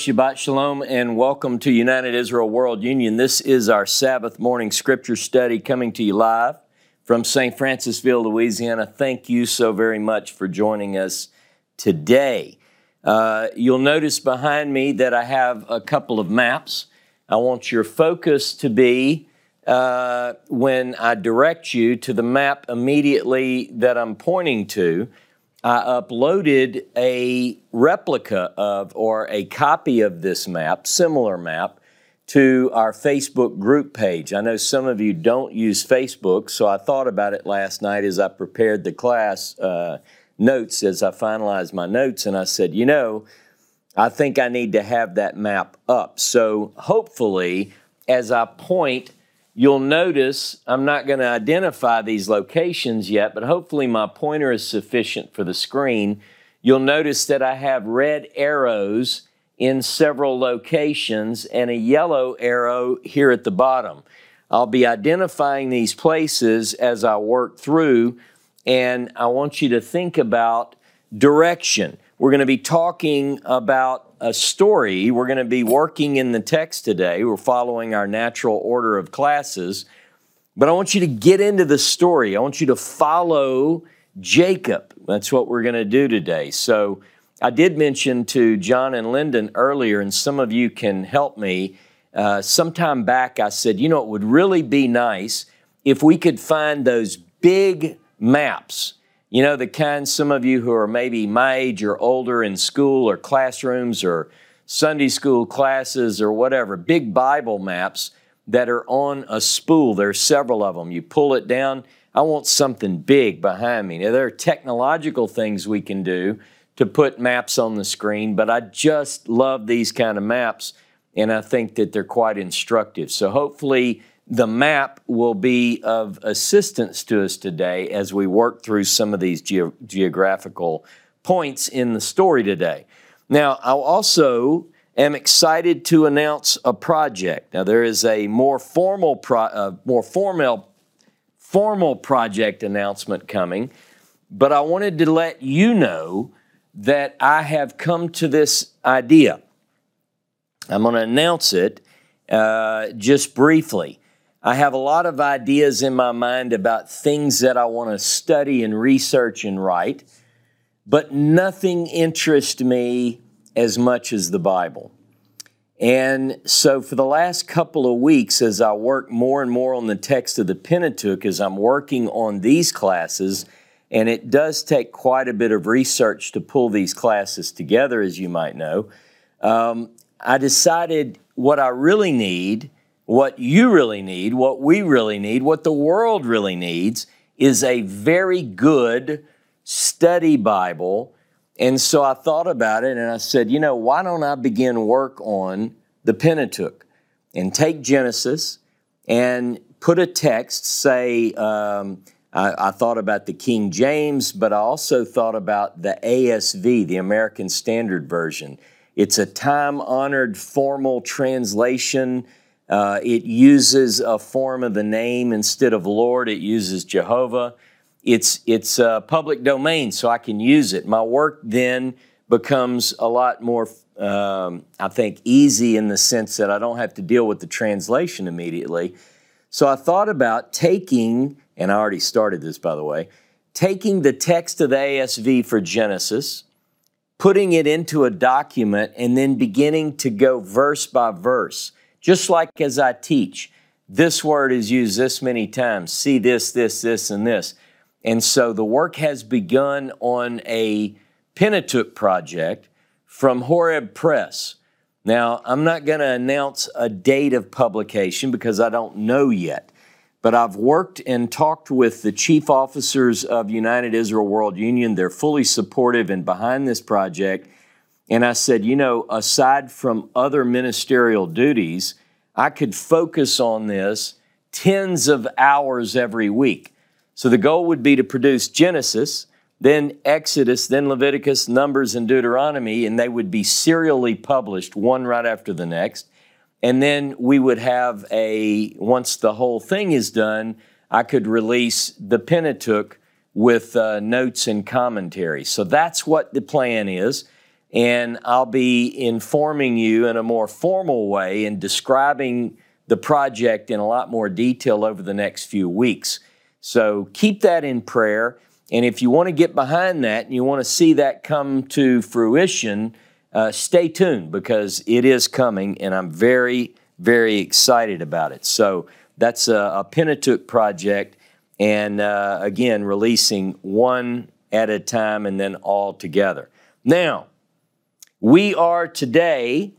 Shabbat Shalom and welcome to United Israel World Union. This is our Sabbath morning scripture study coming to you live from St. Francisville, Louisiana. Thank you so very much for joining us today. Uh, you'll notice behind me that I have a couple of maps. I want your focus to be uh, when I direct you to the map immediately that I'm pointing to. I uploaded a replica of or a copy of this map, similar map, to our Facebook group page. I know some of you don't use Facebook, so I thought about it last night as I prepared the class uh, notes, as I finalized my notes, and I said, you know, I think I need to have that map up. So hopefully, as I point You'll notice I'm not going to identify these locations yet, but hopefully my pointer is sufficient for the screen. You'll notice that I have red arrows in several locations and a yellow arrow here at the bottom. I'll be identifying these places as I work through, and I want you to think about direction. We're going to be talking about a story. We're going to be working in the text today. We're following our natural order of classes. But I want you to get into the story. I want you to follow Jacob. That's what we're going to do today. So I did mention to John and Lyndon earlier, and some of you can help me. Uh, sometime back, I said, you know, it would really be nice if we could find those big maps you know, the kind some of you who are maybe my age or older in school or classrooms or Sunday school classes or whatever, big Bible maps that are on a spool. There's several of them. You pull it down. I want something big behind me. Now, there are technological things we can do to put maps on the screen, but I just love these kind of maps and I think that they're quite instructive. So hopefully, the map will be of assistance to us today as we work through some of these ge- geographical points in the story today. Now, I also am excited to announce a project. Now, there is a more formal, pro- uh, more formal, formal project announcement coming, but I wanted to let you know that I have come to this idea. I'm going to announce it uh, just briefly. I have a lot of ideas in my mind about things that I want to study and research and write, but nothing interests me as much as the Bible. And so, for the last couple of weeks, as I work more and more on the text of the Pentateuch, as I'm working on these classes, and it does take quite a bit of research to pull these classes together, as you might know, um, I decided what I really need what you really need, what we really need, what the world really needs is a very good study Bible. And so I thought about it and I said, you know, why don't I begin work on the Pentateuch and take Genesis and put a text, say, um, I, I, thought about the King James, but I also thought about the ASV, the American Standard Version. It's a time honored formal translation uh, it uses a form of the name instead of Lord, it uses Jehovah. It's, it's a public domain, so I can use it. My work then becomes a lot more, um, I think, easy in the sense that I don't have to deal with the translation immediately. So I thought about taking, and I already started this by the way, taking the text of the ASV for Genesis, putting it into a document, and then beginning to go verse by verse just like as I teach, this word is used this many times see this, this, this, and this. And so the work has begun on a Pentateuch project from Horeb Press. Now, I'm not going to announce a date of publication because I don't know yet, but I've worked and talked with the chief officers of United Israel World Union. They're fully supportive and behind this project. And I said, you know, aside from other ministerial duties, I could focus on this tens of hours every week. So the goal would be to produce Genesis, then Exodus, then Leviticus, Numbers, and Deuteronomy, and they would be serially published, one right after the next. And then we would have a, once the whole thing is done, I could release the Pentateuch with uh, notes and commentary. So that's what the plan is. And I'll be informing you in a more formal way and describing the project in a lot more detail over the next few weeks. So keep that in prayer. And if you want to get behind that and you want to see that come to fruition, uh, stay tuned because it is coming and I'm very, very excited about it. So that's a, a Pentateuch project and uh, again, releasing one at a time and then all together. Now, we are today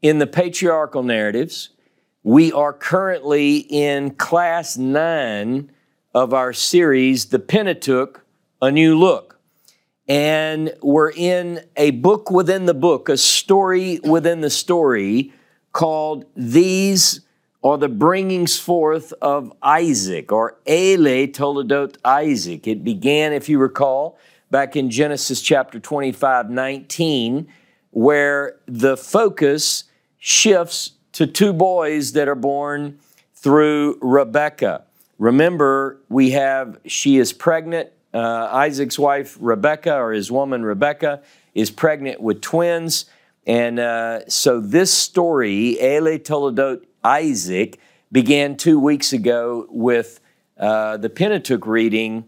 in the patriarchal narratives. We are currently in class nine of our series, The Pentateuch, A New Look. And we're in a book within the book, a story within the story called These Are the Bringings Forth of Isaac, or Ele Toledot Isaac. It began, if you recall, back in Genesis chapter 25, 19 where the focus shifts to two boys that are born through Rebecca. Remember, we have, she is pregnant. Uh, Isaac's wife, Rebecca, or his woman, Rebecca, is pregnant with twins. And uh, so this story, Ele Toledot Isaac, began two weeks ago with uh, the Pentateuch reading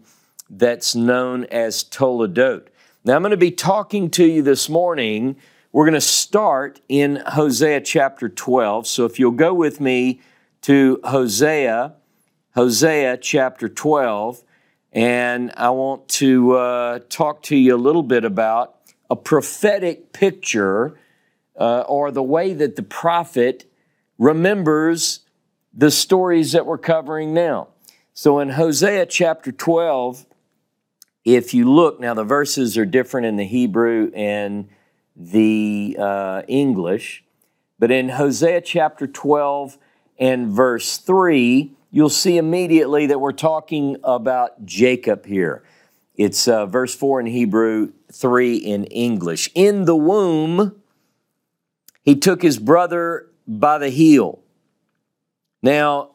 that's known as Toledot. Now, I'm going to be talking to you this morning we're going to start in Hosea chapter 12. So if you'll go with me to Hosea, Hosea chapter 12, and I want to uh, talk to you a little bit about a prophetic picture uh, or the way that the prophet remembers the stories that we're covering now. So in Hosea chapter 12, if you look, now the verses are different in the Hebrew and the uh, English. But in Hosea chapter 12 and verse 3, you'll see immediately that we're talking about Jacob here. It's uh, verse 4 in Hebrew, 3 in English. In the womb, he took his brother by the heel. Now,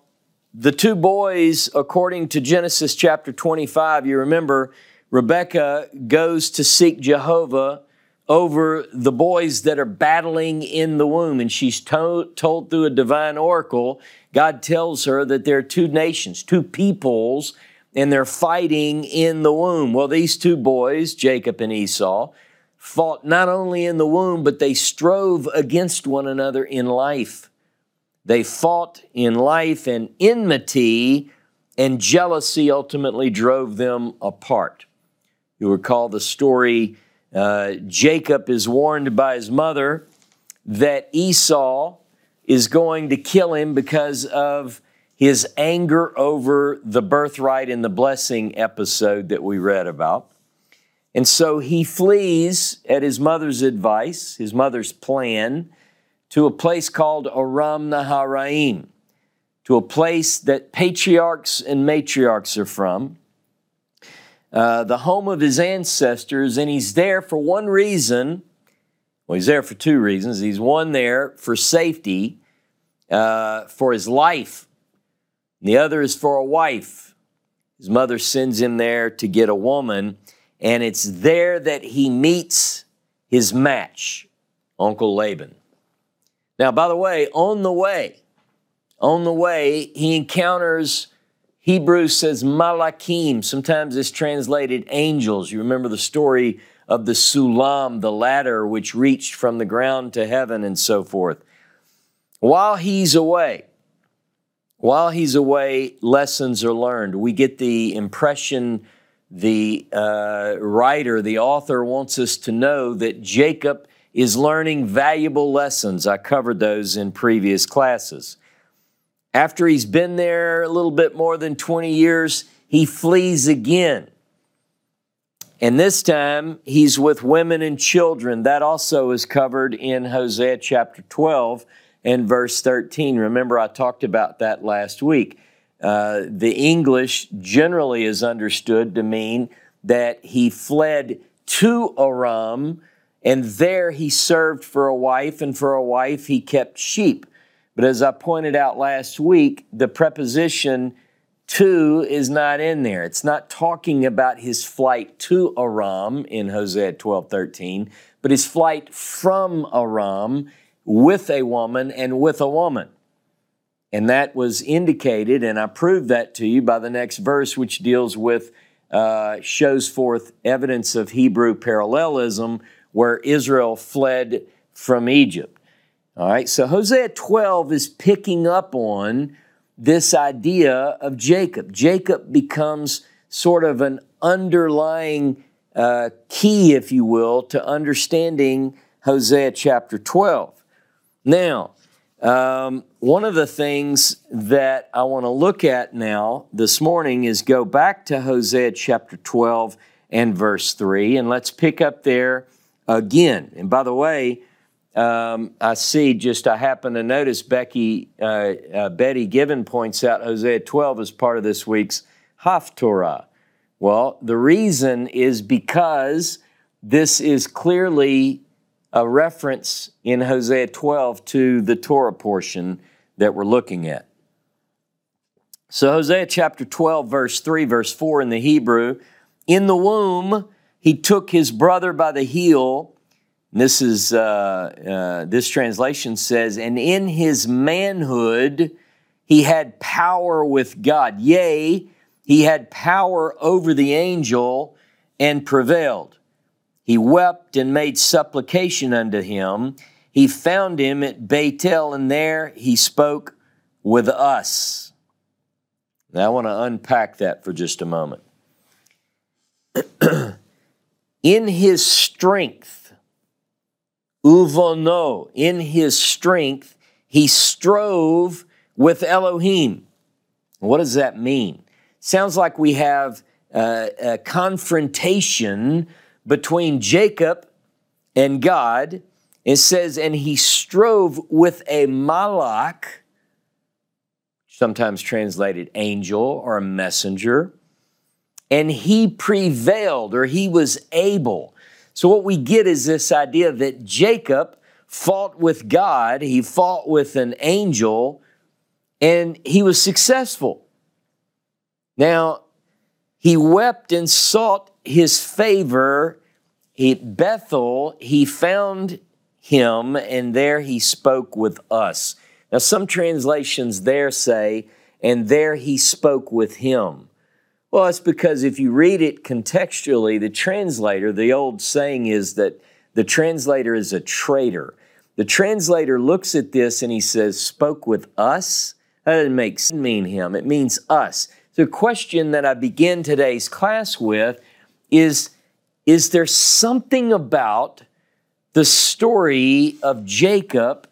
the two boys, according to Genesis chapter 25, you remember, Rebekah goes to seek Jehovah over the boys that are battling in the womb. And she's told, told through a divine oracle, God tells her that there are two nations, two peoples, and they're fighting in the womb. Well, these two boys, Jacob and Esau, fought not only in the womb, but they strove against one another in life. They fought in life, and enmity and jealousy ultimately drove them apart. You recall the story uh, Jacob is warned by his mother that Esau is going to kill him because of his anger over the birthright and the blessing episode that we read about. And so he flees at his mother's advice, his mother's plan, to a place called Aram Naharaim, to a place that patriarchs and matriarchs are from. Uh, the home of his ancestors, and he's there for one reason. Well, he's there for two reasons. He's one there for safety, uh, for his life. The other is for a wife. His mother sends him there to get a woman, and it's there that he meets his match, Uncle Laban. Now, by the way, on the way, on the way, he encounters Hebrew says malakim. Sometimes it's translated angels. You remember the story of the sulam, the ladder which reached from the ground to heaven and so forth. While he's away, while he's away, lessons are learned. We get the impression the uh, writer, the author wants us to know that Jacob is learning valuable lessons. I covered those in previous classes. After he's been there a little bit more than 20 years, he flees again. And this time he's with women and children. That also is covered in Hosea chapter 12 and verse 13. Remember, I talked about that last week. Uh, the English generally is understood to mean that he fled to Aram, and there he served for a wife, and for a wife he kept sheep. But as I pointed out last week, the preposition to is not in there. It's not talking about his flight to Aram in Hosea 12 13, but his flight from Aram with a woman and with a woman. And that was indicated, and I proved that to you by the next verse, which deals with, uh, shows forth evidence of Hebrew parallelism where Israel fled from Egypt. All right, so Hosea 12 is picking up on this idea of Jacob. Jacob becomes sort of an underlying uh, key, if you will, to understanding Hosea chapter 12. Now, um, one of the things that I want to look at now this morning is go back to Hosea chapter 12 and verse 3, and let's pick up there again. And by the way, um, I see just I happen to notice Becky uh, uh, Betty Given points out Hosea 12 as part of this week's Haftorah. Well, the reason is because this is clearly a reference in Hosea 12 to the Torah portion that we're looking at. So, Hosea chapter 12, verse 3, verse 4 in the Hebrew, in the womb he took his brother by the heel this is uh, uh, this translation says, and in his manhood he had power with God. Yea, he had power over the angel and prevailed. He wept and made supplication unto him. He found him at Bethel, and there he spoke with us. Now I want to unpack that for just a moment. in his strength, uvono, in his strength, he strove with Elohim. What does that mean? Sounds like we have a, a confrontation between Jacob and God. It says, and he strove with a malach, sometimes translated angel or a messenger, and he prevailed or he was able. So, what we get is this idea that Jacob fought with God, he fought with an angel, and he was successful. Now, he wept and sought his favor. At Bethel, he found him, and there he spoke with us. Now, some translations there say, and there he spoke with him. Well, it's because if you read it contextually, the translator, the old saying is that the translator is a traitor. The translator looks at this and he says, spoke with us. That doesn't make mean him, it means us. The question that I begin today's class with is Is there something about the story of Jacob,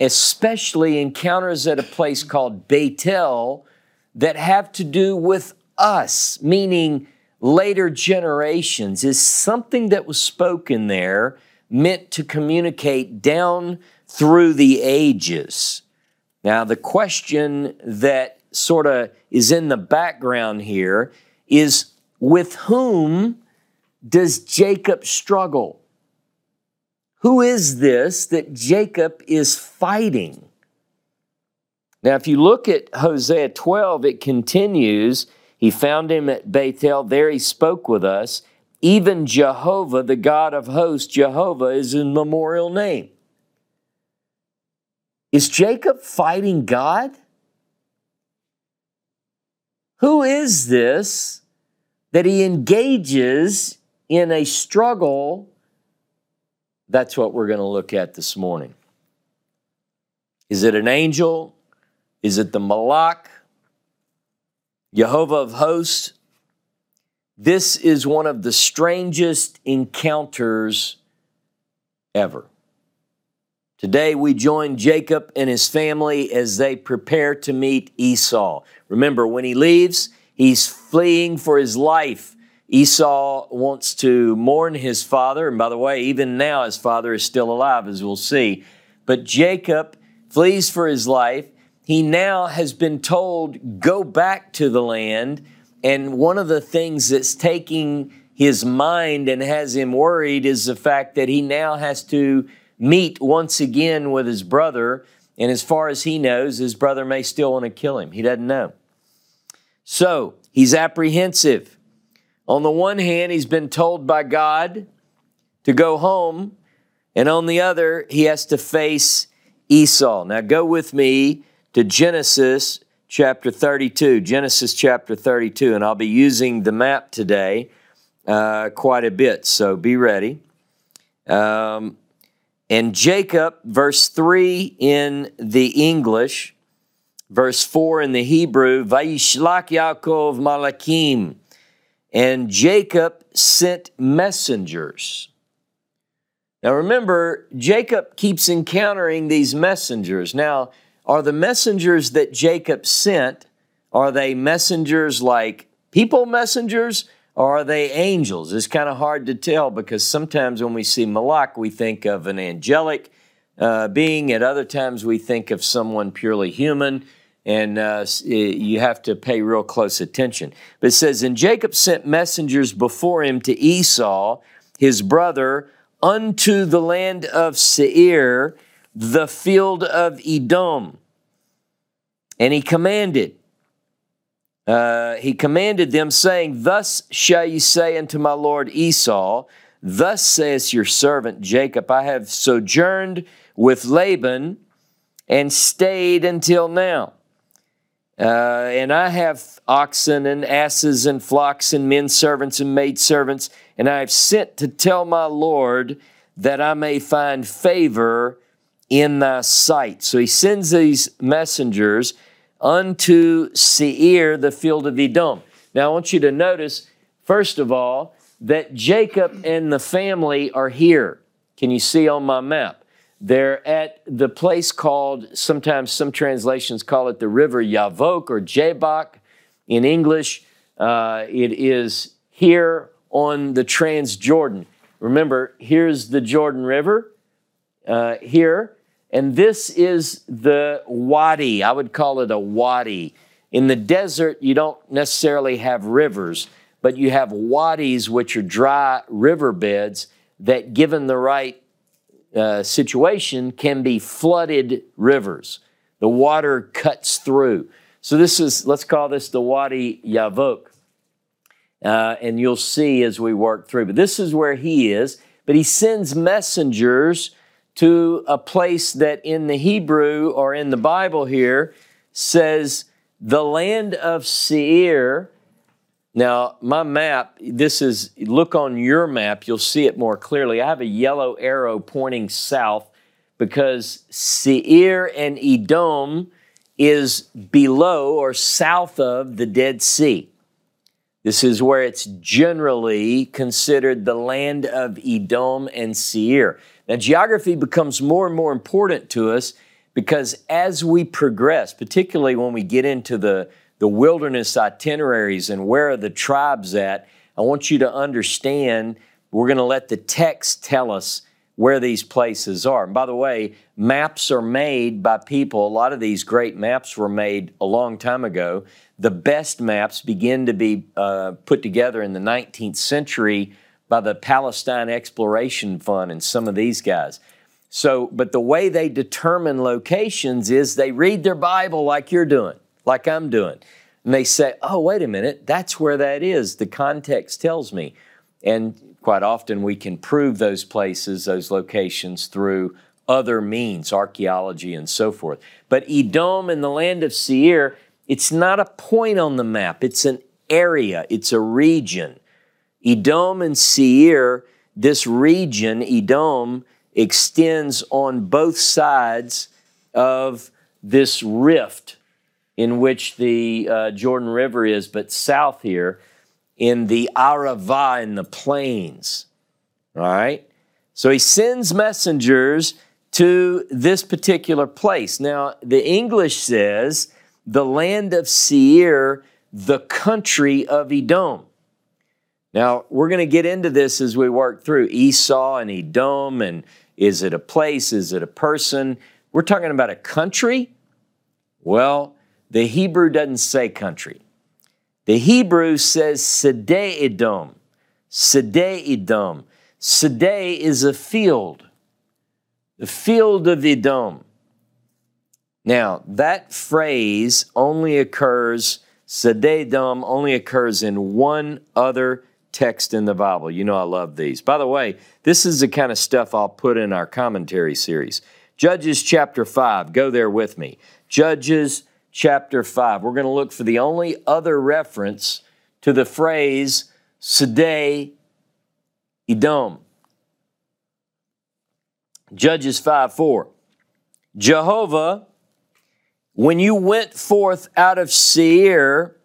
especially encounters at a place called Bethel, that have to do with us, meaning later generations, is something that was spoken there meant to communicate down through the ages. Now, the question that sort of is in the background here is with whom does Jacob struggle? Who is this that Jacob is fighting? Now, if you look at Hosea 12, it continues he found him at Bethel. There he spoke with us. Even Jehovah, the God of hosts, Jehovah is his memorial name. Is Jacob fighting God? Who is this that he engages in a struggle? That's what we're going to look at this morning. Is it an angel? Is it the Malach? Jehovah of hosts, this is one of the strangest encounters ever. Today, we join Jacob and his family as they prepare to meet Esau. Remember, when he leaves, he's fleeing for his life. Esau wants to mourn his father, and by the way, even now his father is still alive, as we'll see. But Jacob flees for his life he now has been told, go back to the land. And one of the things that's taking his mind and has him worried is the fact that he now has to meet once again with his brother. And as far as he knows, his brother may still want to kill him. He doesn't know. So he's apprehensive. On the one hand, he's been told by God to go home, and on the other, he has to face Esau. Now, go with me to Genesis chapter 32. Genesis chapter 32, and I'll be using the map today uh, quite a bit, so be ready. Um, and Jacob, verse 3 in the English, verse 4 in the Hebrew, Vayishlach Yaakov Malakim. And Jacob sent messengers. Now remember, Jacob keeps encountering these messengers. Now, are the messengers that Jacob sent, are they messengers like people messengers or are they angels? It's kind of hard to tell because sometimes when we see Malak, we think of an angelic uh, being. At other times, we think of someone purely human, and uh, you have to pay real close attention. But it says, And Jacob sent messengers before him to Esau, his brother, unto the land of Seir, the field of Edom. And he commanded, uh, he commanded them, saying, Thus shall you say unto my lord Esau, Thus says your servant Jacob, I have sojourned with Laban and stayed until now. Uh, and I have oxen and asses and flocks and men servants and maid servants, and I have sent to tell my Lord that I may find favor in thy sight. So he sends these messengers unto Seir, the field of Edom. Now, I want you to notice, first of all, that Jacob and the family are here. Can you see on my map? They're at the place called, sometimes some translations call it the river Yavok or Jabbok in English. Uh, it is here on the Transjordan. Remember, here's the Jordan River uh, here. And this is the wadi. I would call it a wadi. In the desert, you don't necessarily have rivers, but you have wadis, which are dry riverbeds that, given the right uh, situation, can be flooded rivers. The water cuts through. So, this is, let's call this the Wadi Yavok. Uh, and you'll see as we work through. But this is where he is. But he sends messengers to a place that in the Hebrew or in the Bible here says the land of Seir. Now, my map, this is, look on your map, you'll see it more clearly. I have a yellow arrow pointing south because Seir and Edom is below or south of the Dead Sea. This is where it's generally considered the land of Edom and Seir. Now, geography becomes more and more important to us because as we progress, particularly when we get into the, the wilderness itineraries and where are the tribes at, I want you to understand we're going to let the text tell us where these places are. And by the way, maps are made by people. A lot of these great maps were made a long time ago. The best maps begin to be uh, put together in the 19th century by the Palestine Exploration Fund and some of these guys. So, but the way they determine locations is they read their Bible like you're doing, like I'm doing. And they say, oh, wait a minute, that's where that is. The context tells me. And quite often we can prove those places, those locations through other means, archaeology and so forth. But Edom and the land of Seir, it's not a point on the map, it's an area, it's a region. Edom and Seir, this region, Edom, extends on both sides of this rift in which the uh, Jordan River is, but south here in the Arava in the plains. All right? So he sends messengers to this particular place. Now, the English says the land of Seir, the country of Edom. Now, we're going to get into this as we work through Esau and Edom, and is it a place? Is it a person? We're talking about a country? Well, the Hebrew doesn't say country. The Hebrew says Sedeh Edom. Sedeh Edom. Sedeh is a field, the field of Edom. Now, that phrase only occurs, Sedeh Edom only occurs in one other text in the Bible. You know I love these. By the way, this is the kind of stuff I'll put in our commentary series. Judges chapter 5, go there with me. Judges chapter 5. We're going to look for the only other reference to the phrase Sedeh Edom. Judges 5 4. Jehovah, when you went forth out of Seir,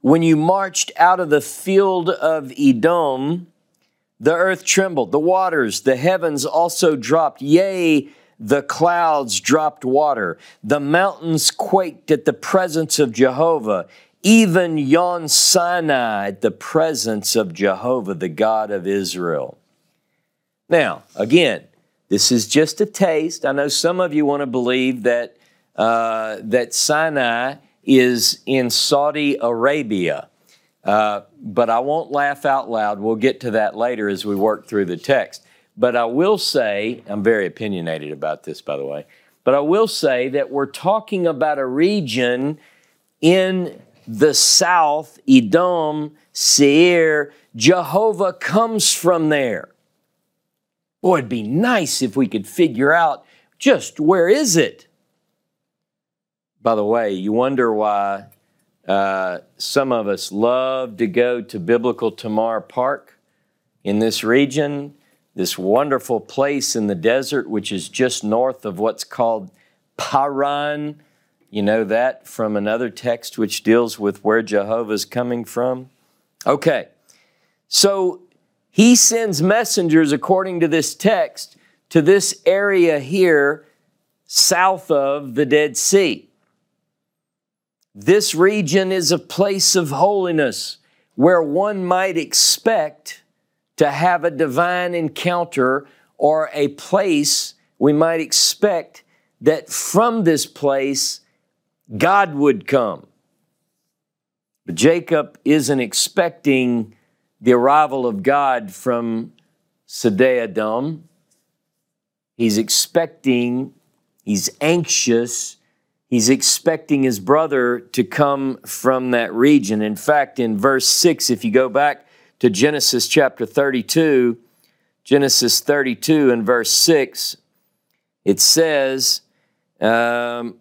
when you marched out of the field of Edom, the earth trembled, the waters, the heavens also dropped. Yea, the clouds dropped water. The mountains quaked at the presence of Jehovah. Even yon Sinai at the presence of Jehovah, the God of Israel. Now, again, this is just a taste. I know some of you want to believe that, uh, that Sinai is in Saudi Arabia, uh, but I won't laugh out loud. We'll get to that later as we work through the text. But I will say, I'm very opinionated about this, by the way, but I will say that we're talking about a region in the south, Edom, Seir. Jehovah comes from there. Boy, it'd be nice if we could figure out just where is it. By the way, you wonder why uh, some of us love to go to Biblical Tamar Park in this region, this wonderful place in the desert, which is just north of what's called Paran. You know that from another text which deals with where Jehovah's coming from? Okay, so he sends messengers, according to this text, to this area here south of the Dead Sea. This region is a place of holiness where one might expect to have a divine encounter or a place we might expect that from this place God would come. But Jacob isn't expecting the arrival of God from Sedeh He's expecting, he's anxious, he's expecting his brother to come from that region. In fact, in verse 6, if you go back to Genesis chapter 32, Genesis 32 and verse 6, it says, um,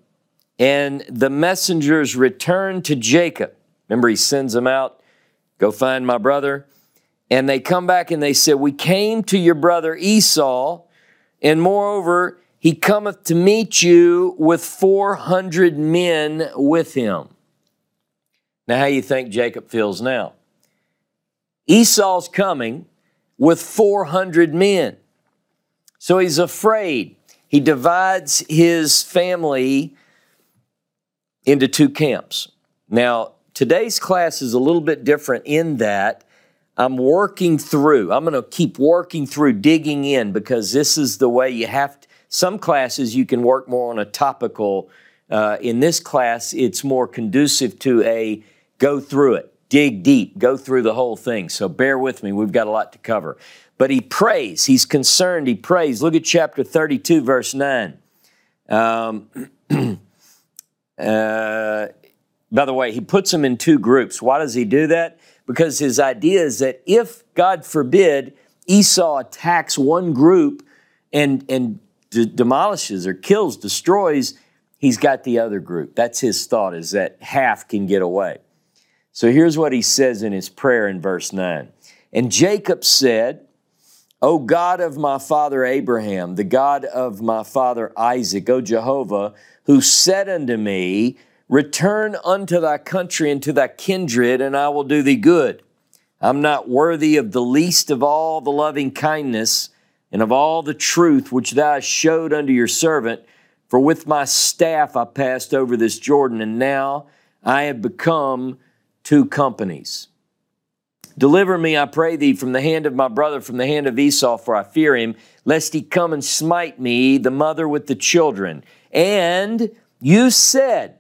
And the messengers returned to Jacob. Remember, he sends them out Go find my brother. And they come back and they said, We came to your brother Esau, and moreover, he cometh to meet you with 400 men with him. Now, how you think Jacob feels now? Esau's coming with 400 men. So he's afraid. He divides his family into two camps. Now, Today's class is a little bit different in that I'm working through, I'm going to keep working through, digging in, because this is the way you have. Some classes you can work more on a topical. Uh, in this class, it's more conducive to a go through it, dig deep, go through the whole thing. So bear with me, we've got a lot to cover. But he prays, he's concerned, he prays. Look at chapter 32, verse 9. Um, uh, by the way, he puts them in two groups. Why does he do that? Because his idea is that if, God forbid, Esau attacks one group and, and demolishes or kills, destroys, he's got the other group. That's his thought, is that half can get away. So here's what he says in his prayer in verse 9. And Jacob said, O God of my father Abraham, the God of my father Isaac, O Jehovah, who said unto me, Return unto thy country and to thy kindred, and I will do thee good. I'm not worthy of the least of all the loving kindness and of all the truth which thou showed unto your servant. For with my staff I passed over this Jordan, and now I have become two companies. Deliver me, I pray thee, from the hand of my brother, from the hand of Esau, for I fear him, lest he come and smite me, the mother with the children. And you said,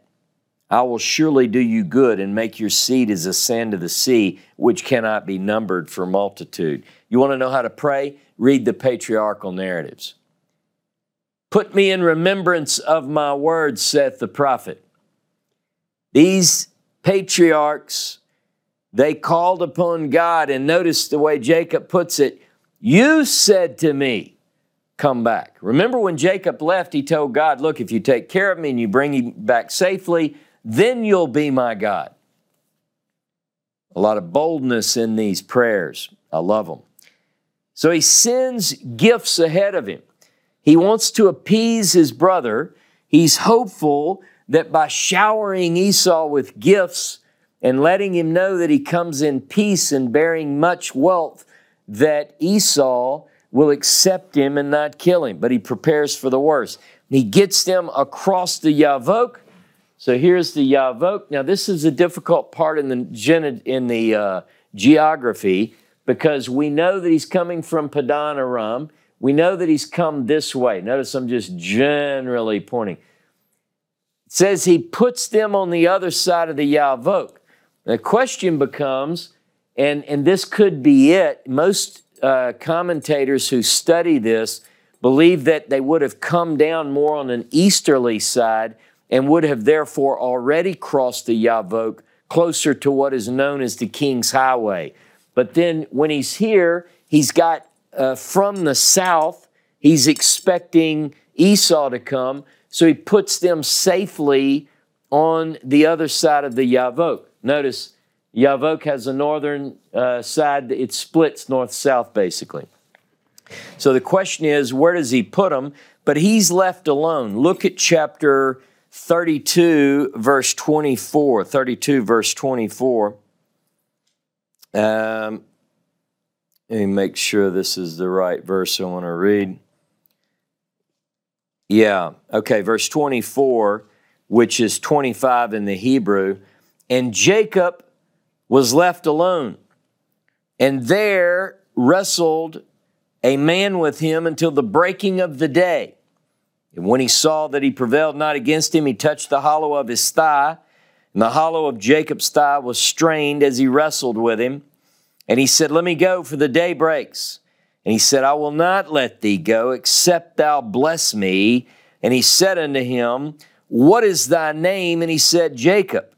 I will surely do you good and make your seed as the sand of the sea, which cannot be numbered for multitude. You want to know how to pray? Read the patriarchal narratives. Put me in remembrance of my words, saith the prophet. These patriarchs They called upon God, and notice the way Jacob puts it You said to me, Come back. Remember when Jacob left, he told God, Look, if you take care of me and you bring me back safely, then you'll be my God. A lot of boldness in these prayers. I love them. So he sends gifts ahead of him. He wants to appease his brother. He's hopeful that by showering Esau with gifts and letting him know that he comes in peace and bearing much wealth, that Esau will accept him and not kill him. But he prepares for the worst. He gets them across the Yavok. So here's the Yavok. Now this is a difficult part in the in the uh, geography because we know that he's coming from Padan Aram. We know that he's come this way. Notice I'm just generally pointing. It says he puts them on the other side of the Yavok. The question becomes, and, and this could be it, most uh, commentators who study this believe that they would have come down more on an easterly side and would have therefore already crossed the Yavok closer to what is known as the King's Highway. But then when he's here, he's got uh, from the south, he's expecting Esau to come, so he puts them safely on the other side of the Yavok. Notice Yavok has a northern uh, side, it splits north south basically. So the question is, where does he put them? But he's left alone. Look at chapter 32, verse 24. 32, verse 24. Um, let me make sure this is the right verse I want to read. Yeah, okay, verse 24, which is 25 in the Hebrew. And Jacob was left alone, and there wrestled a man with him until the breaking of the day. And when he saw that he prevailed not against him, he touched the hollow of his thigh, and the hollow of Jacob's thigh was strained as he wrestled with him. And he said, Let me go, for the day breaks. And he said, I will not let thee go, except thou bless me. And he said unto him, What is thy name? And he said, Jacob.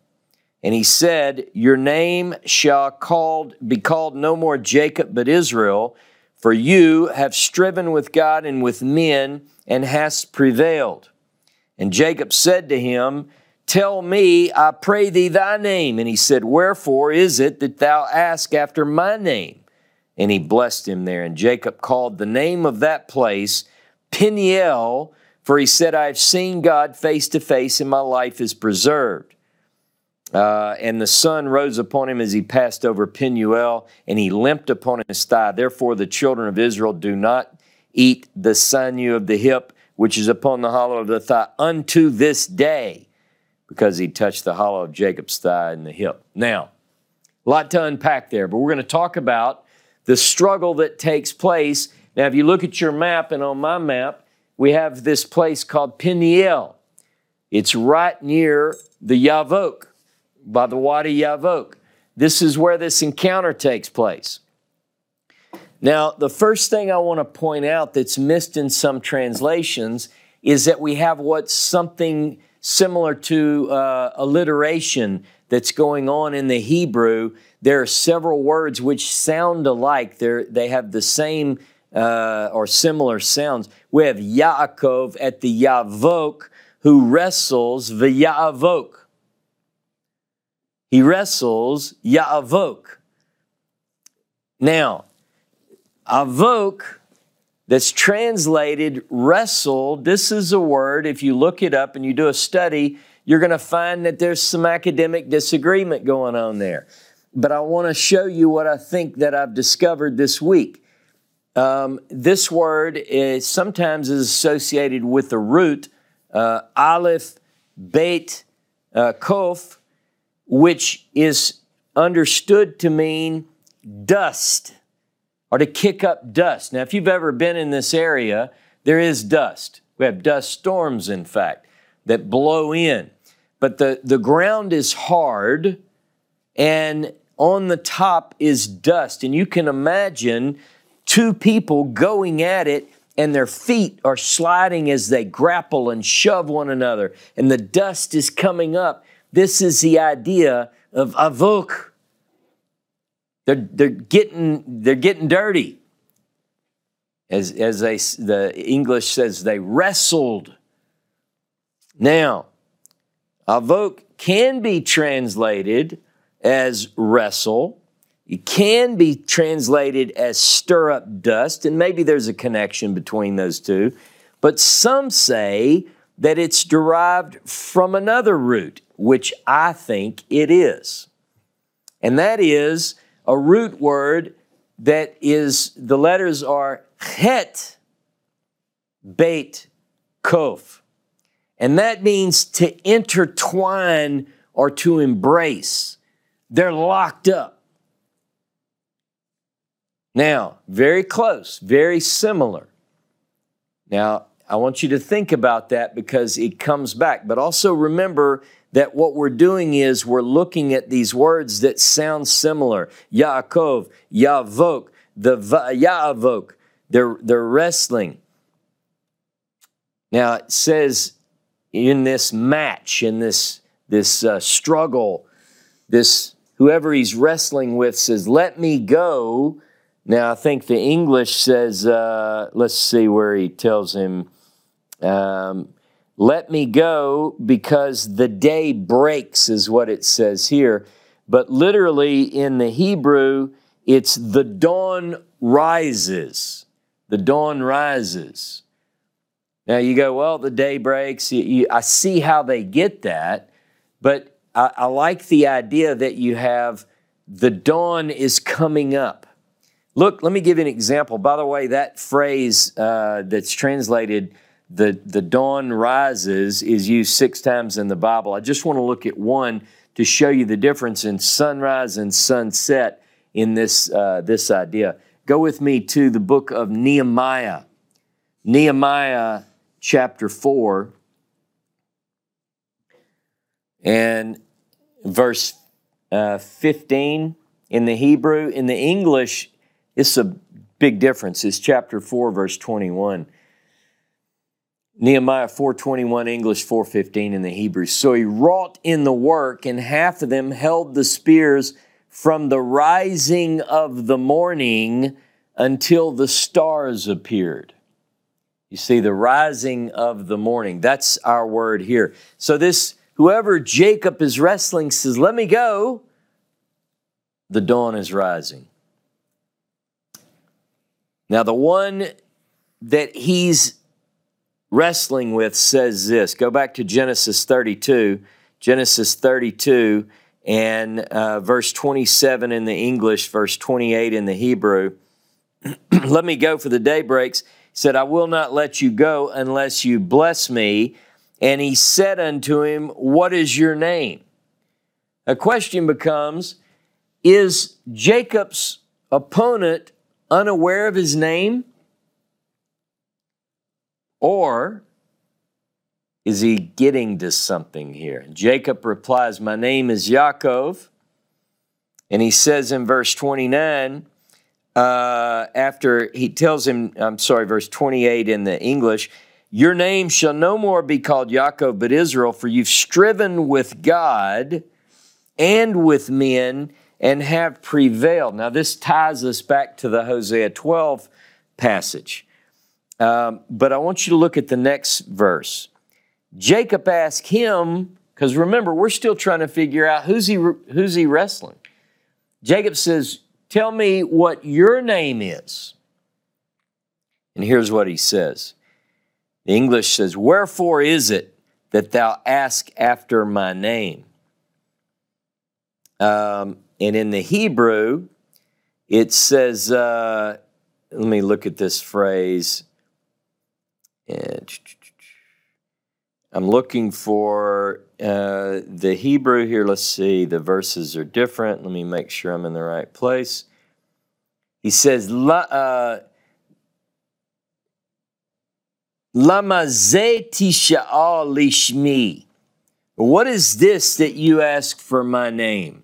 And he said, Your name shall called, be called no more Jacob, but Israel, for you have striven with God and with men, and hast prevailed. And Jacob said to him, Tell me, I pray thee, thy name. And he said, Wherefore is it that thou ask after my name? And he blessed him there. And Jacob called the name of that place Peniel, for he said, I have seen God face to face, and my life is preserved. Uh, and the sun rose upon him as he passed over Penuel, and he limped upon his thigh. Therefore, the children of Israel do not eat the sinew of the hip, which is upon the hollow of the thigh, unto this day because he touched the hollow of Jacob's thigh and the hip. Now, a lot to unpack there, but we're going to talk about the struggle that takes place. Now, if you look at your map and on my map, we have this place called Peniel. It's right near the Yavok, by the Wadi Yavok. This is where this encounter takes place. Now, the first thing I want to point out that's missed in some translations is that we have what's something similar to uh, alliteration that's going on in the Hebrew. There are several words which sound alike. They're, they have the same uh, or similar sounds. We have Yaakov at the Yavok who wrestles v'Yavok. He wrestles Yavok. Now, Avok that's translated wrestled. This is a word, if you look it up and you do a study, you're going to find that there's some academic disagreement going on there. But I want to show you what I think that I've discovered this week. Um, this word is sometimes is associated with the root uh, aleph, bet, uh, kof, which is understood to mean dust or to kick up dust. Now, if you've ever been in this area, there is dust. We have dust storms, in fact, that blow in. But the, the ground is hard, and on the top is dust. And you can imagine two people going at it, and their feet are sliding as they grapple and shove one another, and the dust is coming up. This is the idea of avok They're, they're, getting, they're getting dirty. As, as they, the English says, they wrestled. Now, avok can be translated as wrestle. It can be translated as stir up dust, and maybe there's a connection between those two. But some say that it's derived from another root, which I think it is. And that is a root word that is, the letters are het, beit, kof. And that means to intertwine or to embrace. They're locked up. Now, very close, very similar. Now, I want you to think about that because it comes back. But also remember that what we're doing is we're looking at these words that sound similar. Yaakov, Yavok, the Yaavok, they're, they're wrestling. Now it says in this match, in this, this uh, struggle, this whoever he's wrestling with says, Let me go. Now I think the English says, uh, let's see where he tells him, um, let me go because the day breaks, is what it says here. But literally in the Hebrew, it's the dawn rises. The dawn rises. Now you go, well, the day breaks. You, you, I see how they get that, but I, I like the idea that you have the dawn is coming up. Look, let me give you an example. By the way, that phrase uh, that's translated the, the dawn rises is used six times in the Bible. I just want to look at one to show you the difference in sunrise and sunset in this, uh, this idea. Go with me to the book of Nehemiah. Nehemiah chapter 4 and verse uh, 15 in the Hebrew. In the English, it's a big difference. It's chapter 4, verse 21. Nehemiah 4:21 English 4:15 in the Hebrew. So he wrought in the work and half of them held the spears from the rising of the morning until the stars appeared. You see the rising of the morning. That's our word here. So this whoever Jacob is wrestling says, "Let me go." The dawn is rising. Now the one that he's wrestling with says this. Go back to Genesis 32, Genesis 32 and uh, verse 27 in the English, verse 28 in the Hebrew. let me go for the day breaks. He said, I will not let you go unless you bless me. And he said unto him, What is your name? A question becomes Is Jacob's opponent unaware of his name? Or is he getting to something here? Jacob replies, My name is Yaakov. And he says in verse 29, uh, after he tells him, I'm sorry, verse 28 in the English, Your name shall no more be called Yaakov, but Israel, for you've striven with God and with men and have prevailed. Now, this ties us back to the Hosea 12 passage. Um, but I want you to look at the next verse. Jacob asked him, because remember, we're still trying to figure out who's he, who's he wrestling. Jacob says, Tell me what your name is. And here's what he says The English says, Wherefore is it that thou ask after my name? Um, and in the Hebrew, it says, uh, let me look at this phrase. I'm looking for uh, the Hebrew here. Let's see, the verses are different. Let me make sure I'm in the right place. He says, uh, Lama lishmi. What is this that you ask for my name?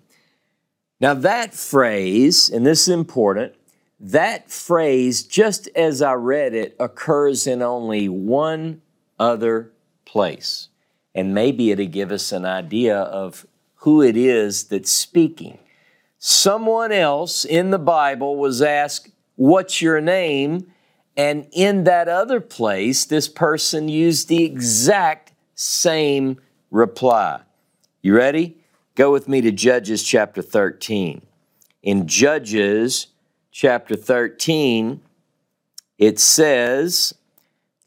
Now, that phrase, and this is important, that phrase, just as I read it, occurs in only one other place. And maybe it'll give us an idea of who it is that's speaking. someone else in the Bible was asked, What's your name? And in that other place, this person used the exact same reply. You ready? Go with me to Judges chapter 13. In Judges chapter 13, it says,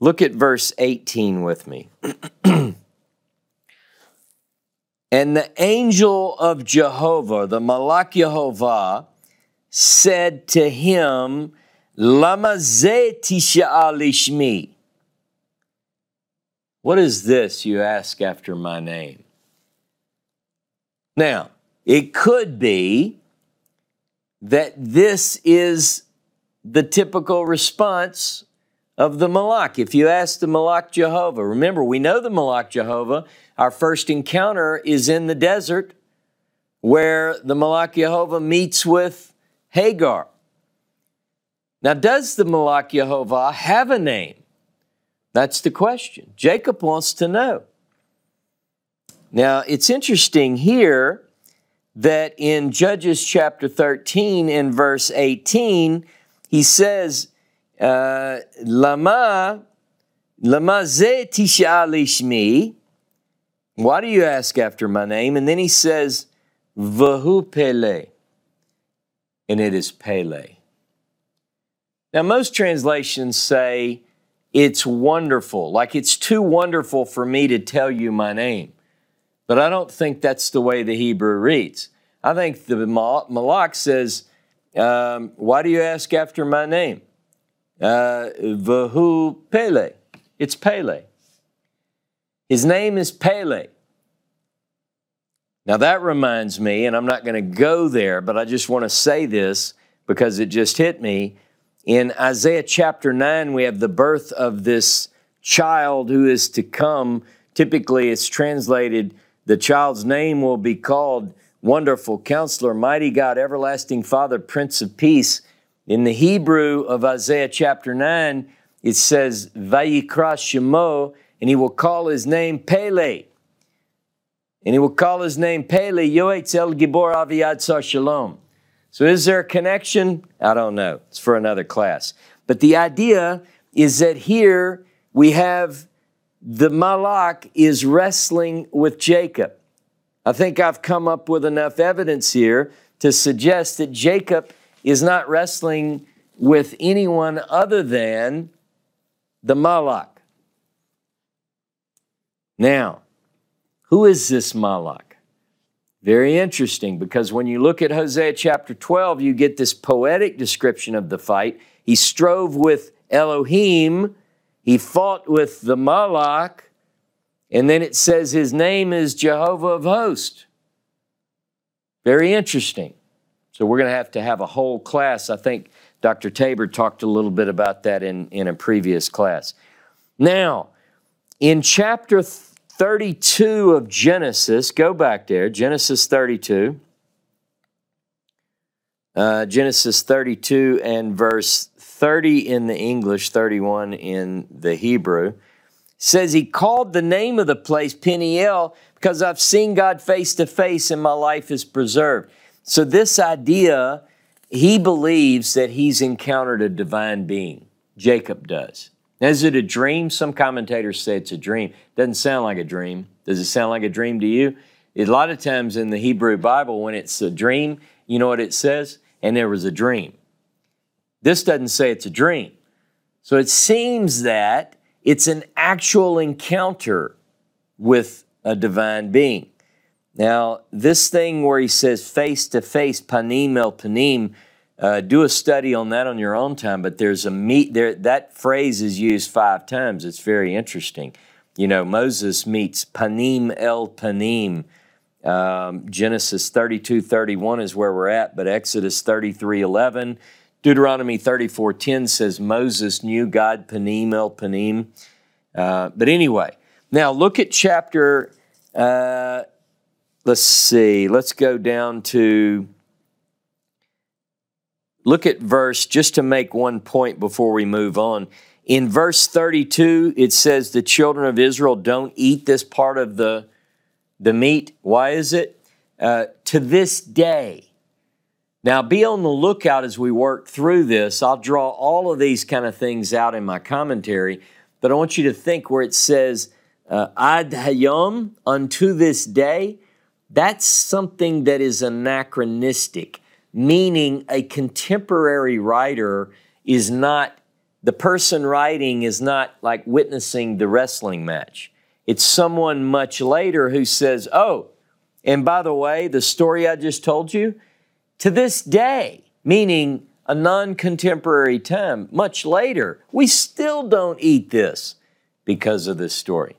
look at verse 18 with me. and the angel of Jehovah, the Malach Jehovah, said to him, Lama lishmi. What is this you ask after my name? Now, it could be that this is the typical response of the Malach. If you ask the Malach Jehovah, remember, we know the Malach Jehovah, our first encounter is in the desert where the Malach Jehovah meets with Hagar. Now, does the Malach Jehovah have a name? That's the question. Jacob wants to know. Now, it's interesting here that in Judges chapter 13 in verse 18, he says, uh, Lama, Lama ze. Why do you ask after my name? And then he says, Vahu Pele. And it is Pele. Now, most translations say, it's wonderful, like it's too wonderful for me to tell you my name. But I don't think that's the way the Hebrew reads. I think the Malach says, um, Why do you ask after my name? Uh, Vahu Pele. It's Pele. His name is Pele. Now that reminds me, and I'm not going to go there, but I just want to say this because it just hit me. In Isaiah chapter 9, we have the birth of this child who is to come. Typically, it's translated, the child's name will be called Wonderful Counselor, Mighty God, Everlasting Father, Prince of Peace. In the Hebrew of Isaiah chapter 9, it says, Vayikra Shemo, and he will call his name Pele. And he will call his name Pele, Yoetz El Gibor Aviad Sar Shalom. So is there a connection? I don't know. It's for another class. But the idea is that here we have the Malach is wrestling with Jacob. I think I've come up with enough evidence here to suggest that Jacob is not wrestling with anyone other than the Malach. Now, who is this Malach? Very interesting because when you look at Hosea chapter 12, you get this poetic description of the fight. He strove with Elohim, he fought with the Malach, and then it says his name is Jehovah of hosts. Very interesting. So we're going to have to have a whole class. I think Dr. Tabor talked a little bit about that in, in a previous class. Now, in chapter 32 of Genesis, go back there, Genesis 32. Uh, Genesis 32 and verse 30 in the English, 31 in the Hebrew says he called the name of the place Peniel because I've seen God face to face and my life is preserved. So, this idea, he believes that he's encountered a divine being. Jacob does. Now, is it a dream? Some commentators say it's a dream. Doesn't sound like a dream. Does it sound like a dream to you? A lot of times in the Hebrew Bible, when it's a dream, you know what it says? And there was a dream. This doesn't say it's a dream. So it seems that it's an actual encounter with a divine being. Now, this thing where he says face to face, panim el panim, uh, do a study on that on your own time. But there's a meet there. That phrase is used five times. It's very interesting. You know, Moses meets panim el panim. Um, Genesis 32, 31 is where we're at, but Exodus 33, 11 Deuteronomy 34:10 says Moses knew God panim el panim. Uh, but anyway, now look at chapter. Uh, let's see. Let's go down to. Look at verse just to make one point before we move on. In verse 32, it says the children of Israel don't eat this part of the, the meat. Why is it? Uh, to this day, Now, be on the lookout as we work through this. I'll draw all of these kind of things out in my commentary, but I want you to think where it says, uh, Ad Hayom, unto this day, that's something that is anachronistic, meaning a contemporary writer is not, the person writing is not like witnessing the wrestling match. It's someone much later who says, Oh, and by the way, the story I just told you, to this day, meaning a non contemporary time, much later, we still don't eat this because of this story,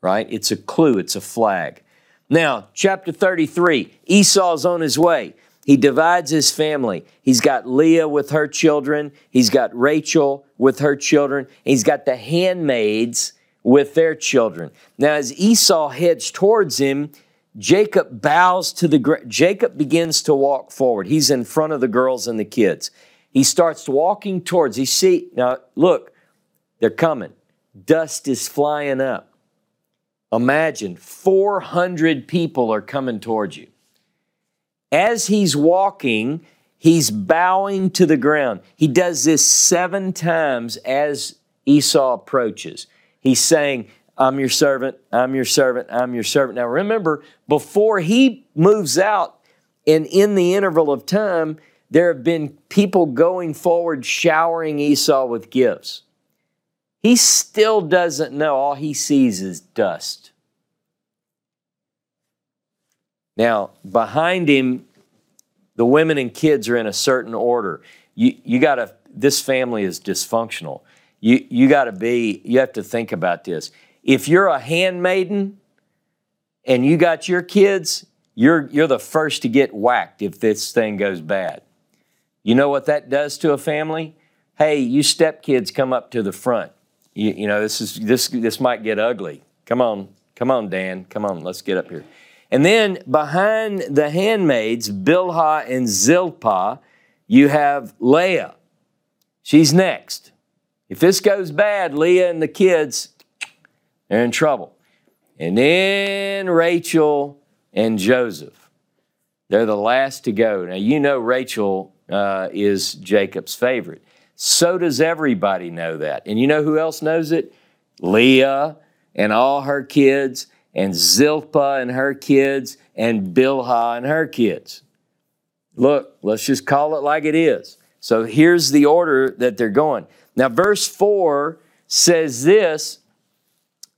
right? It's a clue, it's a flag. Now, chapter 33 Esau's on his way. He divides his family. He's got Leah with her children, he's got Rachel with her children, he's got the handmaids with their children. Now, as Esau heads towards him, Jacob bows to the Jacob begins to walk forward. He's in front of the girls and the kids. He starts walking towards. He see now look, they're coming. Dust is flying up. Imagine 400 people are coming towards you. As he's walking, he's bowing to the ground. He does this 7 times as Esau approaches. He's saying, I'm your servant, I'm your servant, I'm your servant. Now remember, before he moves out, and in the interval of time, there have been people going forward showering Esau with gifts. He still doesn't know. All he sees is dust. Now, behind him, the women and kids are in a certain order. You, you got to, this family is dysfunctional. You, you got to be, you have to think about this. If you're a handmaiden and you got your kids, you're, you're the first to get whacked if this thing goes bad. You know what that does to a family? Hey, you stepkids come up to the front. You, you know, this, is, this, this might get ugly. Come on, come on, Dan. Come on, let's get up here. And then behind the handmaids, Bilhah and Zilpah, you have Leah. She's next. If this goes bad, Leah and the kids, they're in trouble. And then Rachel and Joseph. They're the last to go. Now, you know Rachel uh, is Jacob's favorite. So does everybody know that. And you know who else knows it? Leah and all her kids, and Zilpah and her kids, and Bilhah and her kids. Look, let's just call it like it is. So here's the order that they're going. Now, verse 4 says this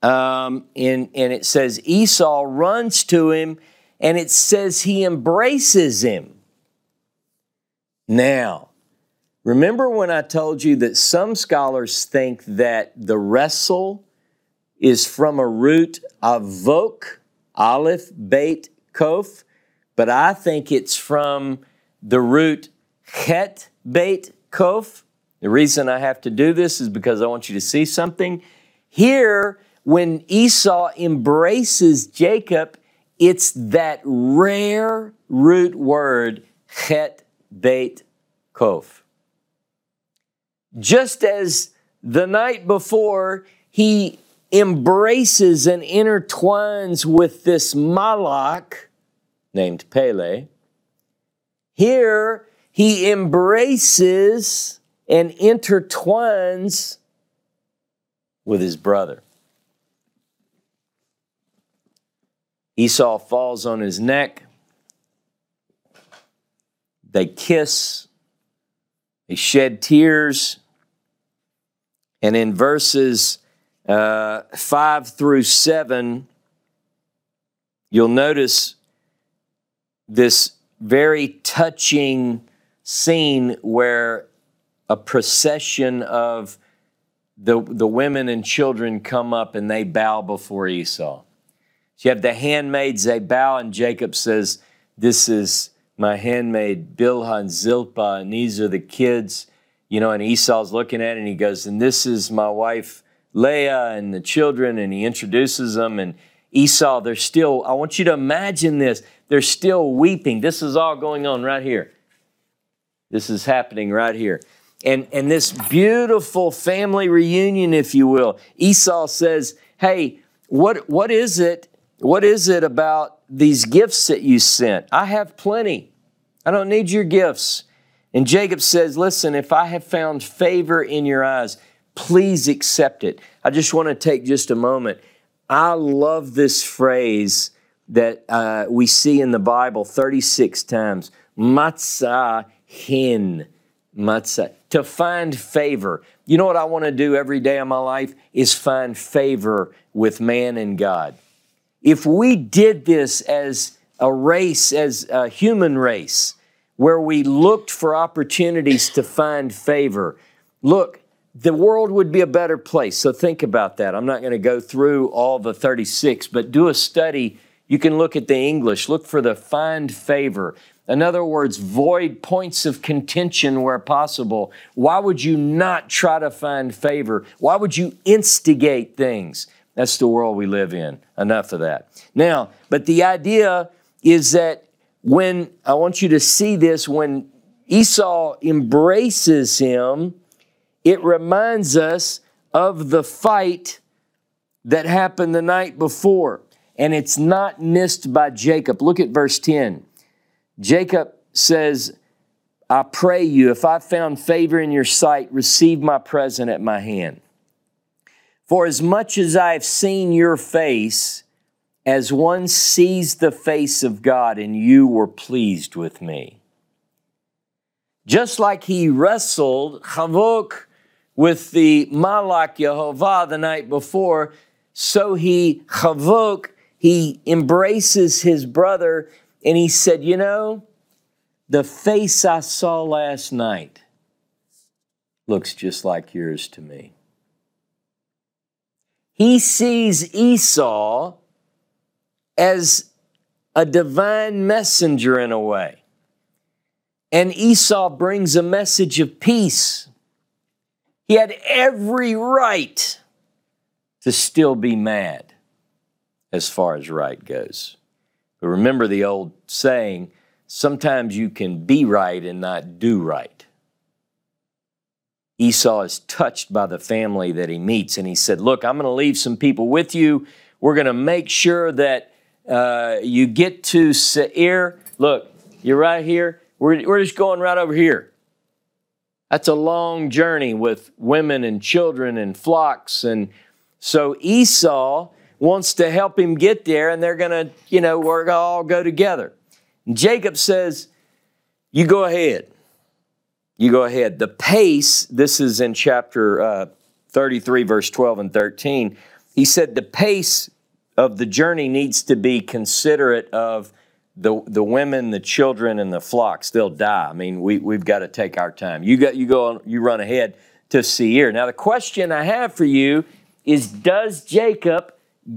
um, and, and it says Esau runs to him and it says he embraces him. Now, remember when I told you that some scholars think that the wrestle is from a root of vok, aleph, beit, kof, but I think it's from the root het, beit, kof. The reason I have to do this is because I want you to see something. Here, when Esau embraces Jacob, it's that rare root word, het beit kof. Just as the night before he embraces and intertwines with this Malak named Pele, here he embraces and intertwines with his brother. Esau falls on his neck. They kiss. They shed tears. And in verses uh, 5 through 7, you'll notice this very touching scene where a procession of the, the women and children come up and they bow before Esau. You have the handmaids, they bow, and Jacob says, This is my handmaid Bilhah and Zilpah, and these are the kids. You know, and Esau's looking at it and he goes, And this is my wife Leah and the children, and he introduces them. And Esau, they're still, I want you to imagine this, they're still weeping. This is all going on right here. This is happening right here. And, and this beautiful family reunion, if you will, Esau says, Hey, what, what is it what is it about these gifts that you sent? I have plenty. I don't need your gifts. And Jacob says, Listen, if I have found favor in your eyes, please accept it. I just want to take just a moment. I love this phrase that uh, we see in the Bible 36 times matzah hin. Matzah. To find favor. You know what I want to do every day of my life? Is find favor with man and God. If we did this as a race, as a human race, where we looked for opportunities to find favor, look, the world would be a better place. So think about that. I'm not going to go through all the 36, but do a study. You can look at the English, look for the find favor. In other words, void points of contention where possible. Why would you not try to find favor? Why would you instigate things? That's the world we live in. Enough of that. Now, but the idea is that when, I want you to see this, when Esau embraces him, it reminds us of the fight that happened the night before. And it's not missed by Jacob. Look at verse 10. Jacob says, I pray you, if I found favor in your sight, receive my present at my hand. For as much as I have seen your face, as one sees the face of God, and you were pleased with me. Just like he wrestled Chavuk with the Malach Yehovah the night before, so he, Chavuk, he embraces his brother and he said, You know, the face I saw last night looks just like yours to me. He sees Esau as a divine messenger in a way. And Esau brings a message of peace. He had every right to still be mad as far as right goes. But remember the old saying sometimes you can be right and not do right. Esau is touched by the family that he meets, and he said, Look, I'm going to leave some people with you. We're going to make sure that uh, you get to Seir. Look, you're right here. We're, we're just going right over here. That's a long journey with women and children and flocks. And so Esau wants to help him get there, and they're going to, you know, we're going to all go together. And Jacob says, You go ahead you go ahead. The pace, this is in chapter uh, 33, verse 12 and 13. He said the pace of the journey needs to be considerate of the, the women, the children, and the flocks. They'll die. I mean, we, we've got to take our time. You, got, you, go, you run ahead to Seir. Now, the question I have for you is Does Jacob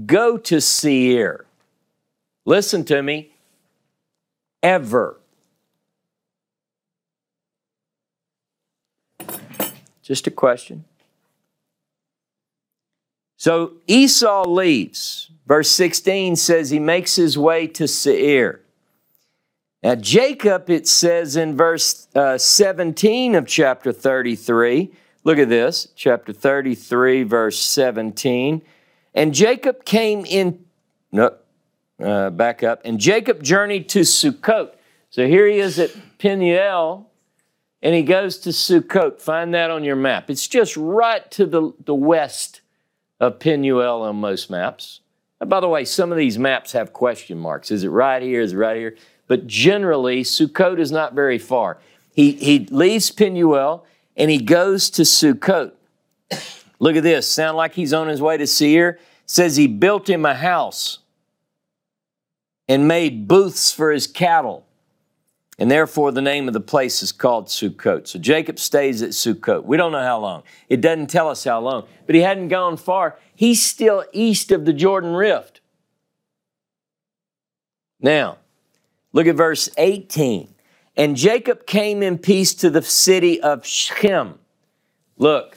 go to Seir? Listen to me. Ever. Just a question. So Esau leaves. Verse 16 says he makes his way to Seir. Now, Jacob, it says in verse uh, 17 of chapter 33, look at this, chapter 33, verse 17. And Jacob came in, no, uh, back up, and Jacob journeyed to Sukkot. So here he is at Peniel, and he goes to Sukkot. Find that on your map. It's just right to the, the west of Penuel on most maps. And by the way, some of these maps have question marks. Is it right here? Is it right here? But generally, Sukkot is not very far. He, he leaves Penuel and he goes to Sukkot. Look at this. Sound like he's on his way to Seir? Says he built him a house and made booths for his cattle. And therefore, the name of the place is called Sukkot. So Jacob stays at Sukkot. We don't know how long. It doesn't tell us how long, but he hadn't gone far. He's still east of the Jordan Rift. Now, look at verse 18. And Jacob came in peace to the city of Shechem. Look,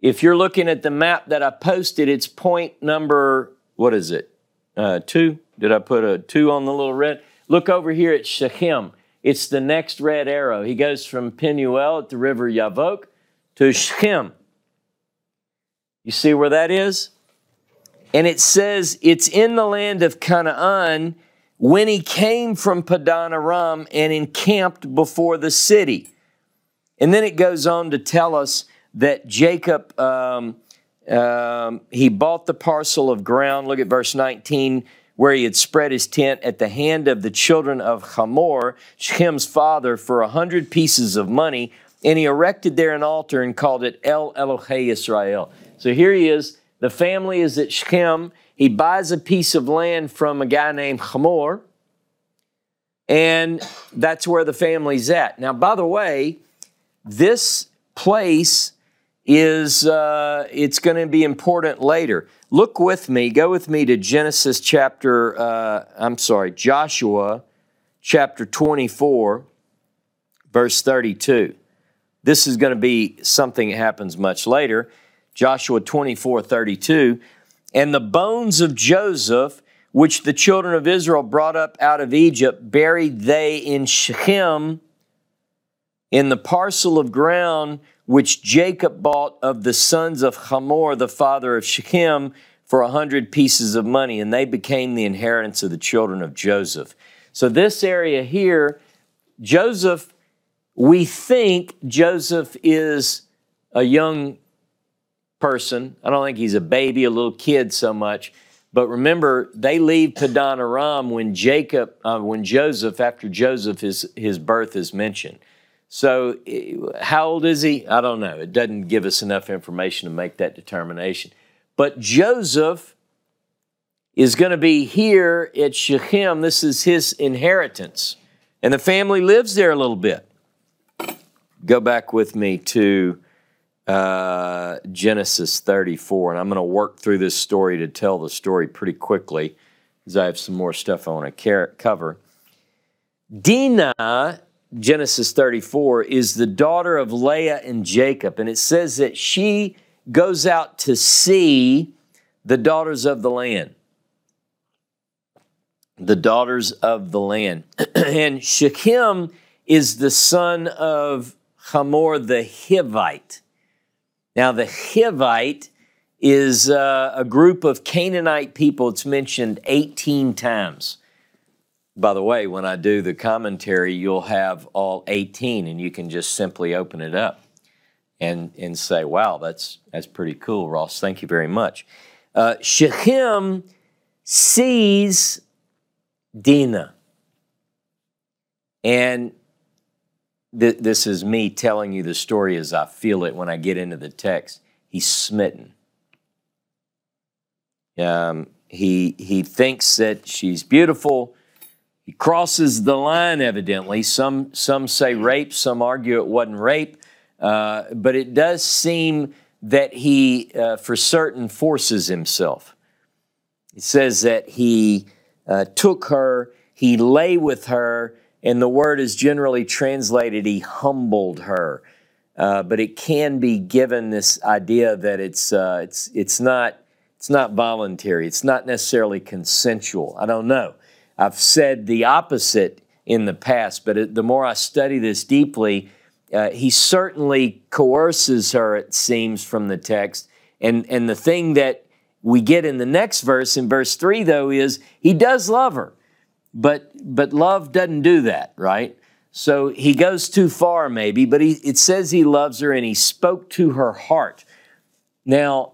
if you're looking at the map that I posted, it's point number, what is it? Uh, two? Did I put a two on the little red? Look over here at Shechem. It's the next red arrow. He goes from Penuel at the river Yavok to Shechem. You see where that is? And it says it's in the land of Canaan when he came from Padan Aram and encamped before the city. And then it goes on to tell us that Jacob, um, um, he bought the parcel of ground. Look at verse 19, where he had spread his tent at the hand of the children of Hamor, Shechem's father, for a hundred pieces of money. And he erected there an altar and called it El Elohe Israel. So here he is. The family is at Shechem. He buys a piece of land from a guy named Hamor, and that's where the family's at. Now, by the way, this place is uh, it's going to be important later. Look with me, go with me to Genesis chapter, uh, I'm sorry, Joshua chapter 24, verse 32. This is going to be something that happens much later. Joshua 24, 32. And the bones of Joseph, which the children of Israel brought up out of Egypt, buried they in Shechem in the parcel of ground which Jacob bought of the sons of Hamor, the father of Shechem, for a hundred pieces of money, and they became the inheritance of the children of Joseph. So, this area here, Joseph, we think Joseph is a young person. I don't think he's a baby, a little kid so much. But remember, they leave Padan Aram when Jacob, uh, when Joseph, after Joseph, his, his birth is mentioned. So, how old is he? I don't know. It doesn't give us enough information to make that determination. But Joseph is going to be here at Shechem. This is his inheritance. And the family lives there a little bit. Go back with me to uh, Genesis 34, and I'm going to work through this story to tell the story pretty quickly because I have some more stuff I want to cover. Dinah Genesis 34 is the daughter of Leah and Jacob. And it says that she goes out to see the daughters of the land. The daughters of the land. and Shechem is the son of Hamor the Hivite. Now, the Hivite is uh, a group of Canaanite people. It's mentioned 18 times. By the way, when I do the commentary, you'll have all 18 and you can just simply open it up and, and say, wow, that's, that's pretty cool, Ross. Thank you very much. Uh, Shechem sees Dinah. And th- this is me telling you the story as I feel it when I get into the text. He's smitten. Um, he, he thinks that she's beautiful. He crosses the line, evidently. Some, some say rape, some argue it wasn't rape, uh, but it does seem that he, uh, for certain, forces himself. It says that he uh, took her, he lay with her, and the word is generally translated, he humbled her. Uh, but it can be given this idea that it's, uh, it's, it's, not, it's not voluntary, it's not necessarily consensual. I don't know. I've said the opposite in the past, but the more I study this deeply, uh, he certainly coerces her, it seems, from the text. And, and the thing that we get in the next verse, in verse 3, though, is he does love her, but, but love doesn't do that, right? So he goes too far, maybe, but he, it says he loves her and he spoke to her heart. Now,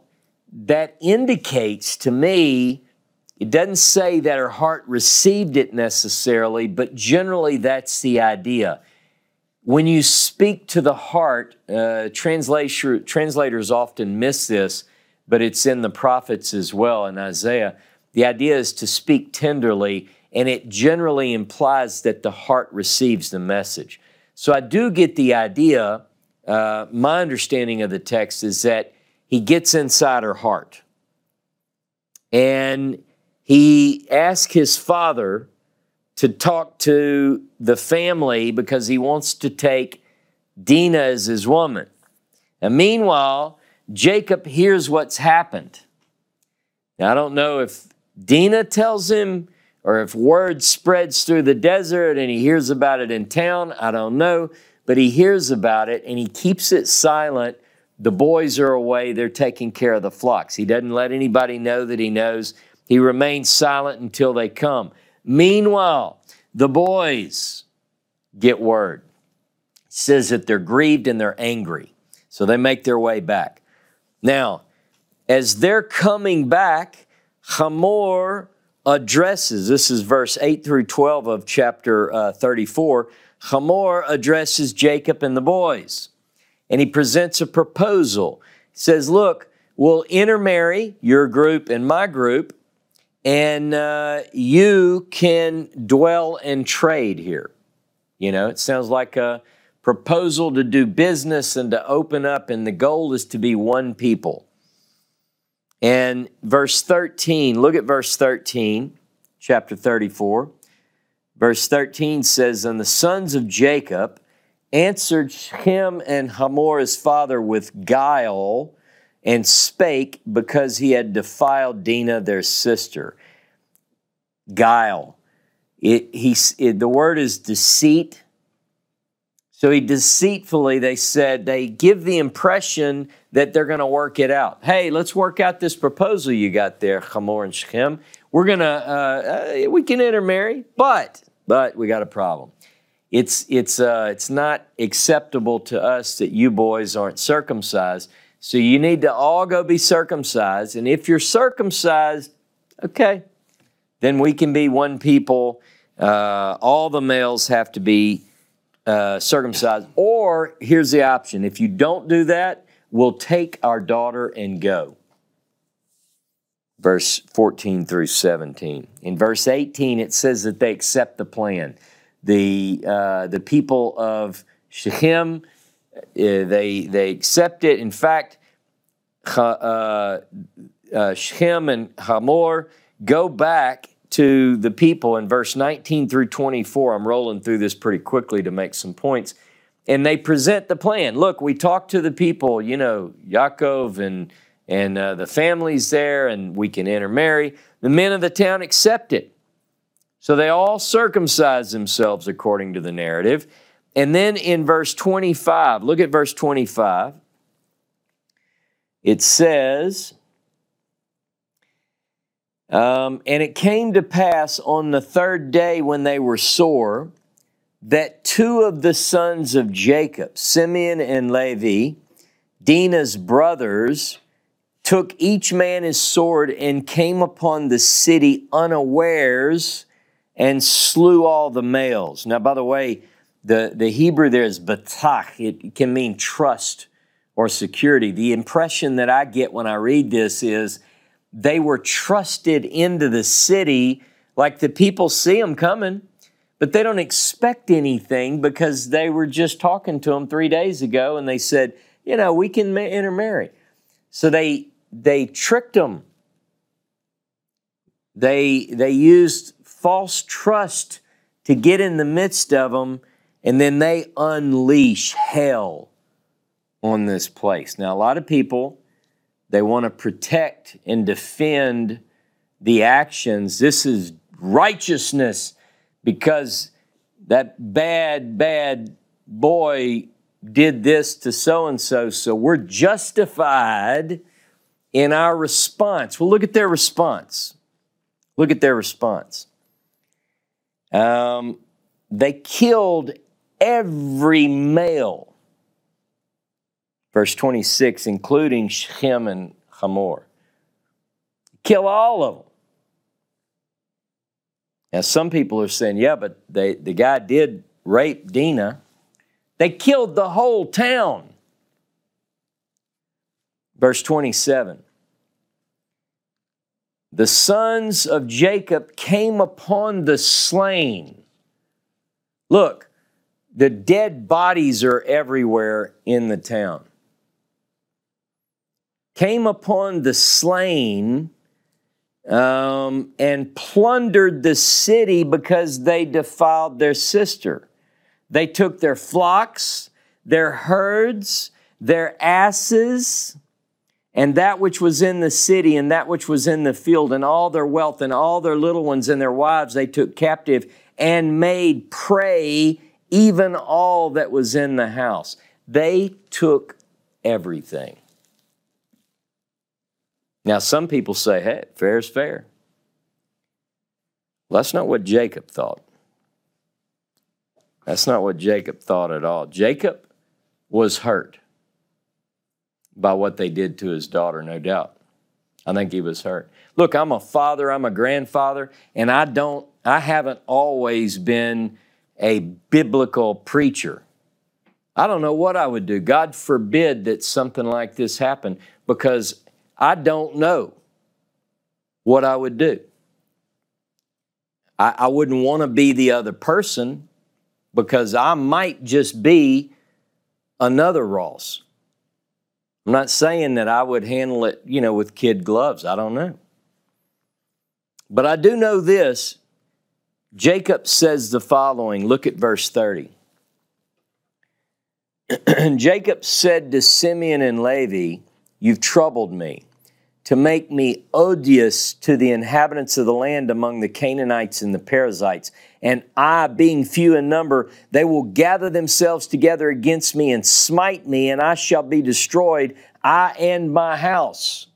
that indicates to me it doesn't say that her heart received it necessarily, but generally that's the idea. When you speak to the heart, uh, translator, translators often miss this, but it's in the prophets as well in Isaiah. The idea is to speak tenderly, and it generally implies that the heart receives the message. So I do get the idea, uh, my understanding of the text is that he gets inside her heart. And he asked his father to talk to the family because he wants to take Dinah as his woman. And meanwhile, Jacob hears what's happened. Now, I don't know if Dinah tells him or if word spreads through the desert and he hears about it in town. I don't know. But he hears about it and he keeps it silent. The boys are away, they're taking care of the flocks. He doesn't let anybody know that he knows. He remains silent until they come. Meanwhile, the boys get word. Says that they're grieved and they're angry. So they make their way back. Now, as they're coming back, Hamor addresses, this is verse 8 through 12 of chapter uh, 34. Hamor addresses Jacob and the boys, and he presents a proposal. He says, Look, we'll intermarry your group and my group, and uh, you can dwell and trade here. You know, it sounds like a proposal to do business and to open up, and the goal is to be one people. And verse 13, look at verse 13, chapter 34. Verse 13 says, And the sons of Jacob answered him and Hamor his father with guile and spake because he had defiled Dinah their sister. Guile. It, he, it, the word is deceit. So he deceitfully, they said, they give the impression that they're going to work it out. Hey, let's work out this proposal you got there, Hamor and Shechem. We're going to, uh, uh, we can intermarry, but but we got a problem. It's, it's, uh, it's not acceptable to us that you boys aren't circumcised. So you need to all go be circumcised. And if you're circumcised, okay, then we can be one people. Uh, all the males have to be uh, circumcised. Or here's the option if you don't do that, we'll take our daughter and go verse 14 through 17. In verse 18, it says that they accept the plan. The, uh, the people of Shechem, they, they accept it. In fact, uh, uh, Shechem and Hamor go back to the people in verse 19 through 24. I'm rolling through this pretty quickly to make some points. And they present the plan. Look, we talked to the people, you know, Yaakov and and uh, the families there, and we can intermarry. The men of the town accept it. So they all circumcise themselves according to the narrative. And then in verse 25, look at verse 25. It says, um, And it came to pass on the third day when they were sore, that two of the sons of Jacob, Simeon and Levi, Dinah's brothers, took each man his sword and came upon the city unawares and slew all the males. Now, by the way, the, the Hebrew there is batach. It can mean trust or security. The impression that I get when I read this is they were trusted into the city like the people see them coming, but they don't expect anything because they were just talking to them three days ago and they said, you know, we can intermarry. So they they tricked them. They, they used false trust to get in the midst of them, and then they unleash hell on this place. Now, a lot of people, they want to protect and defend the actions. This is righteousness because that bad, bad boy did this to so and so, so we're justified in our response. Well, look at their response. Look at their response. Um, they killed every male. Verse 26, including Shechem and Hamor. Kill all of them. Now, some people are saying, yeah, but they, the guy did rape Dinah. They killed the whole town. Verse 27 the sons of Jacob came upon the slain. Look, the dead bodies are everywhere in the town. Came upon the slain um, and plundered the city because they defiled their sister. They took their flocks, their herds, their asses, and that which was in the city and that which was in the field and all their wealth and all their little ones and their wives they took captive and made prey even all that was in the house. They took everything. Now, some people say, hey, fair is fair. Well, that's not what Jacob thought. That's not what Jacob thought at all. Jacob was hurt by what they did to his daughter, no doubt. I think he was hurt. Look, I'm a father, I'm a grandfather, and I don't, I haven't always been a biblical preacher. I don't know what I would do. God forbid that something like this happened because I don't know what I would do. I, I wouldn't want to be the other person because I might just be another Ross. I'm not saying that I would handle it, you know, with kid gloves. I don't know. But I do know this. Jacob says the following. Look at verse 30. Jacob said to Simeon and Levi, You've troubled me to make me odious to the inhabitants of the land among the Canaanites and the Perizzites. And I, being few in number, they will gather themselves together against me and smite me, and I shall be destroyed, I and my house.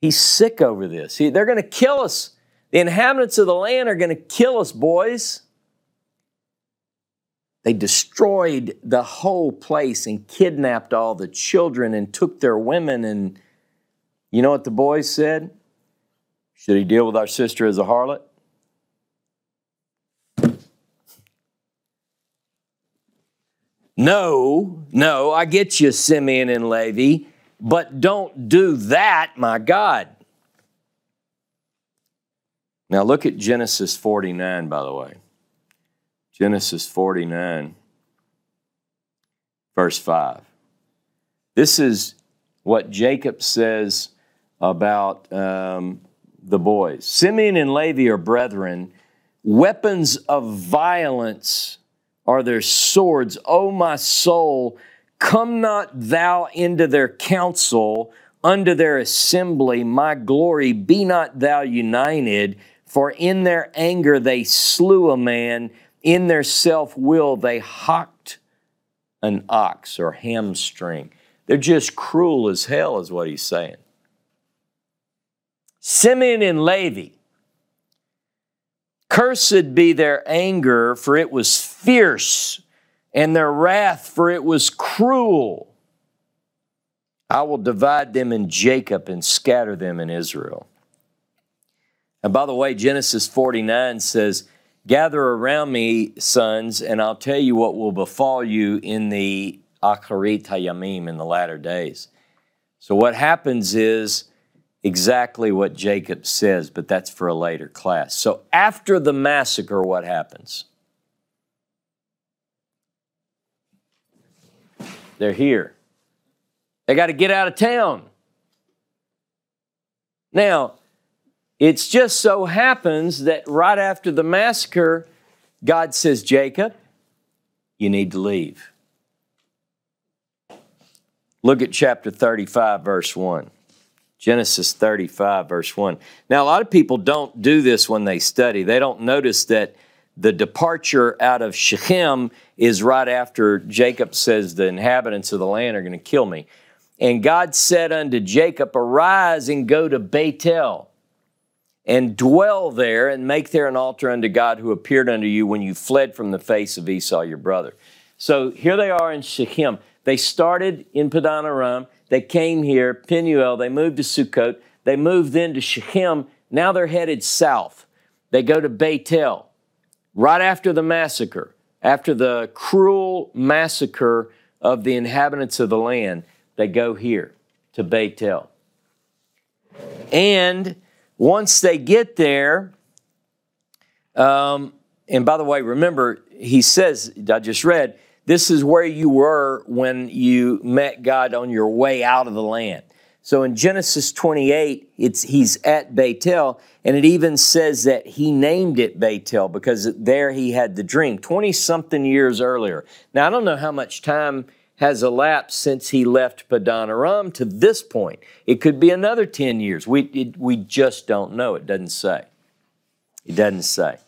He's sick over this. He, they're going to kill us. The inhabitants of the land are going to kill us, boys. They destroyed the whole place and kidnapped all the children and took their women and you know what the boys said? Should he deal with our sister as a harlot? No, no, I get you, Simeon and Levi, but don't do that, my God. Now look at Genesis 49, by the way. Genesis 49, verse 5. This is what Jacob says about um, the boys. Simeon and Levi are brethren. Weapons of violence are their swords. O my soul, come not thou into their council, unto their assembly. My glory, be not thou united. For in their anger they slew a man, in their self will they hocked an ox or hamstring. They're just cruel as hell, is what he's saying. Simeon and Levi. Cursed be their anger, for it was fierce, and their wrath, for it was cruel. I will divide them in Jacob and scatter them in Israel. And by the way, Genesis 49 says, Gather around me, sons, and I'll tell you what will befall you in the Acharit Hayamim in the latter days. So what happens is, exactly what Jacob says, but that's for a later class. So after the massacre, what happens? They're here. They got to get out of town. Now, it just so happens that right after the massacre, God says, Jacob, you need to leave. Look at chapter 35, verse 1. Genesis 35, verse 1. Now, a lot of people don't do this when they study. They don't notice that the departure out of Shechem is right after Jacob says, The inhabitants of the land are going to kill me. And God said unto Jacob, Arise and go to Bethel and dwell there and make there an altar unto God who appeared unto you when you fled from the face of Esau your brother. So here they are in Shechem. They started in Padan Aram. They came here, Penuel, they moved to Sukkot, they moved then to Shechem. Now they're headed south. They go to Bethel right after the massacre, after the cruel massacre of the inhabitants of the land. They go here to Bethel. And once they get there, um, and by the way, remember, he says, I just read, this is where you were when you met God on your way out of the land. So in Genesis 28, it's, he's at Bethel, and it even says that he named it Bethel because there he had the dream 20 something years earlier. Now, I don't know how much time has elapsed since he left Padan Aram to this point. It could be another 10 years. We, it, we just don't know. It doesn't say. It doesn't say.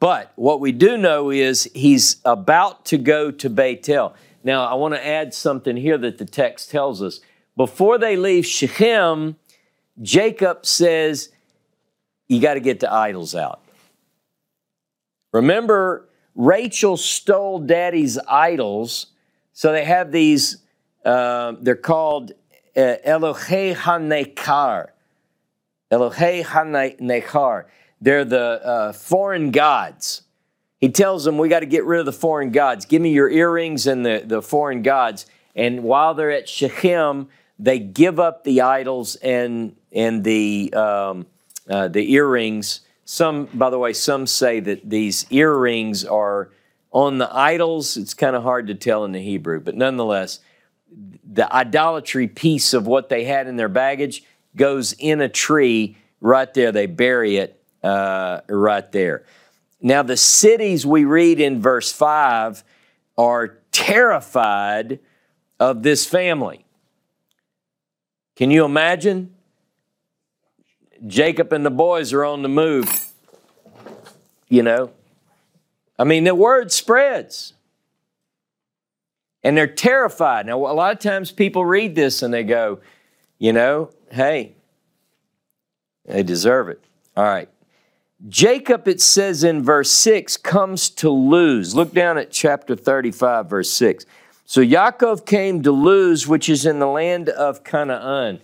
But what we do know is he's about to go to Bethel. Now, I want to add something here that the text tells us. Before they leave Shechem, Jacob says, you got to get the idols out. Remember, Rachel stole daddy's idols, so they have these, uh, they're called uh, Elohe HaNekar. Elohe HaNekar. They're the uh, foreign gods. He tells them, We got to get rid of the foreign gods. Give me your earrings and the, the foreign gods. And while they're at Shechem, they give up the idols and, and the, um, uh, the earrings. Some, by the way, some say that these earrings are on the idols. It's kind of hard to tell in the Hebrew, but nonetheless, the idolatry piece of what they had in their baggage goes in a tree right there. They bury it uh, right there. Now, the cities we read in verse 5 are terrified of this family. Can you imagine? Jacob and the boys are on the move. You know, I mean, the word spreads. And they're terrified. Now, a lot of times people read this and they go, you know, hey, they deserve it. All right. Jacob, it says in verse 6, comes to Luz. Look down at chapter 35, verse 6. So Yaakov came to Luz, which is in the land of Canaan.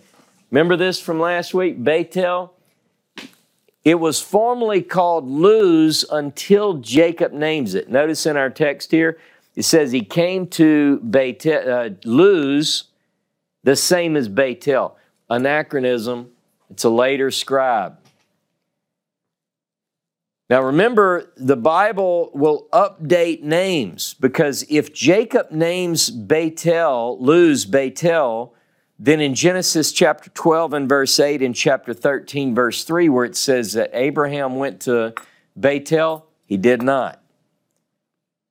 Remember this from last week? Bethel? It was formerly called Luz until Jacob names it. Notice in our text here, it says he came to Bethel, uh, Luz, the same as Bethel. Anachronism, it's a later scribe. Now remember, the Bible will update names because if Jacob names Bethel, Luz Bethel, then in Genesis chapter 12 and verse 8 and chapter 13 verse 3 where it says that Abraham went to Bethel, he did not.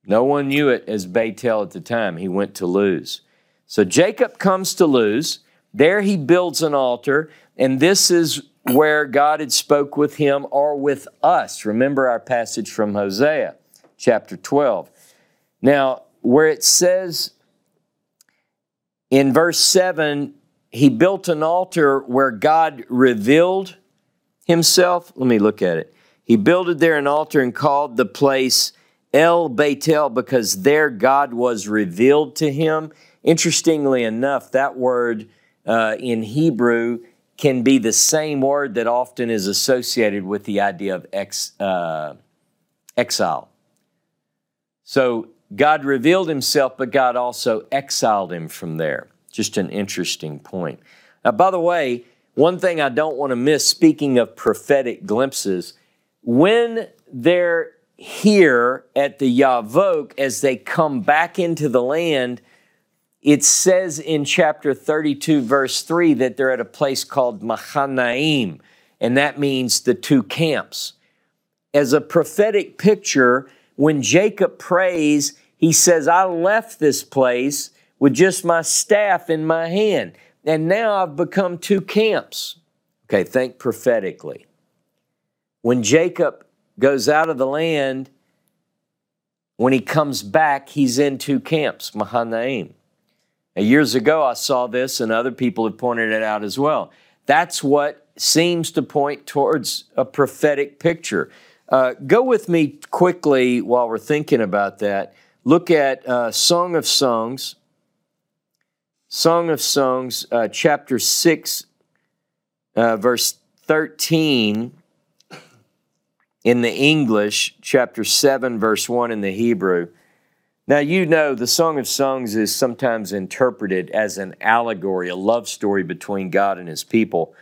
No one knew it as Bethel at the time. He went to Luz. So Jacob comes to Luz. There he builds an altar, and this is where God had spoke with him or with us. Remember our passage from Hosea, chapter 12. Now, where it says in verse 7, he built an altar where God revealed himself. Let me look at it. He builded there an altar and called the place El Bethel because there God was revealed to him. Interestingly enough, that word uh, in Hebrew can be the same word that often is associated with the idea of ex, uh, exile. So God revealed himself, but God also exiled him from there. Just an interesting point. Now, by the way, one thing I don't want to miss, speaking of prophetic glimpses, when they're here at the Yavok, as they come back into the land, it says in chapter 32, verse 3, that they're at a place called Mahanaim, and that means the two camps. As a prophetic picture, when Jacob prays, he says, I left this place with just my staff in my hand, and now I've become two camps. Okay, think prophetically. When Jacob goes out of the land, when he comes back, he's in two camps, Mahanaim. Now, years ago, I saw this, and other people have pointed it out as well. That's what seems to point towards a prophetic picture. Uh, go with me quickly while we're thinking about that. Look at uh, Song of Songs, Song of Songs, uh, chapter 6, uh, verse 13 in the English, chapter 7, verse 1 in the Hebrew. Now, you know, the Song of Songs is sometimes interpreted as an allegory, a love story between God and his people.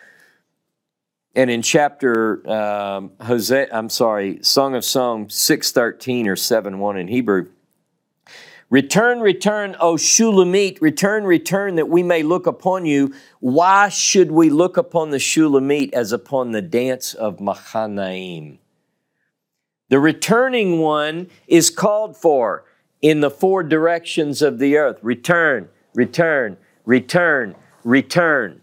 And in chapter um, Hosea, I'm sorry, Song of Songs 613 or 7 1 in Hebrew, Return, return, O Shulamite, return, return, that we may look upon you. Why should we look upon the Shulamite as upon the dance of Mahanaim? The returning one is called for in the four directions of the earth return, return, return, return.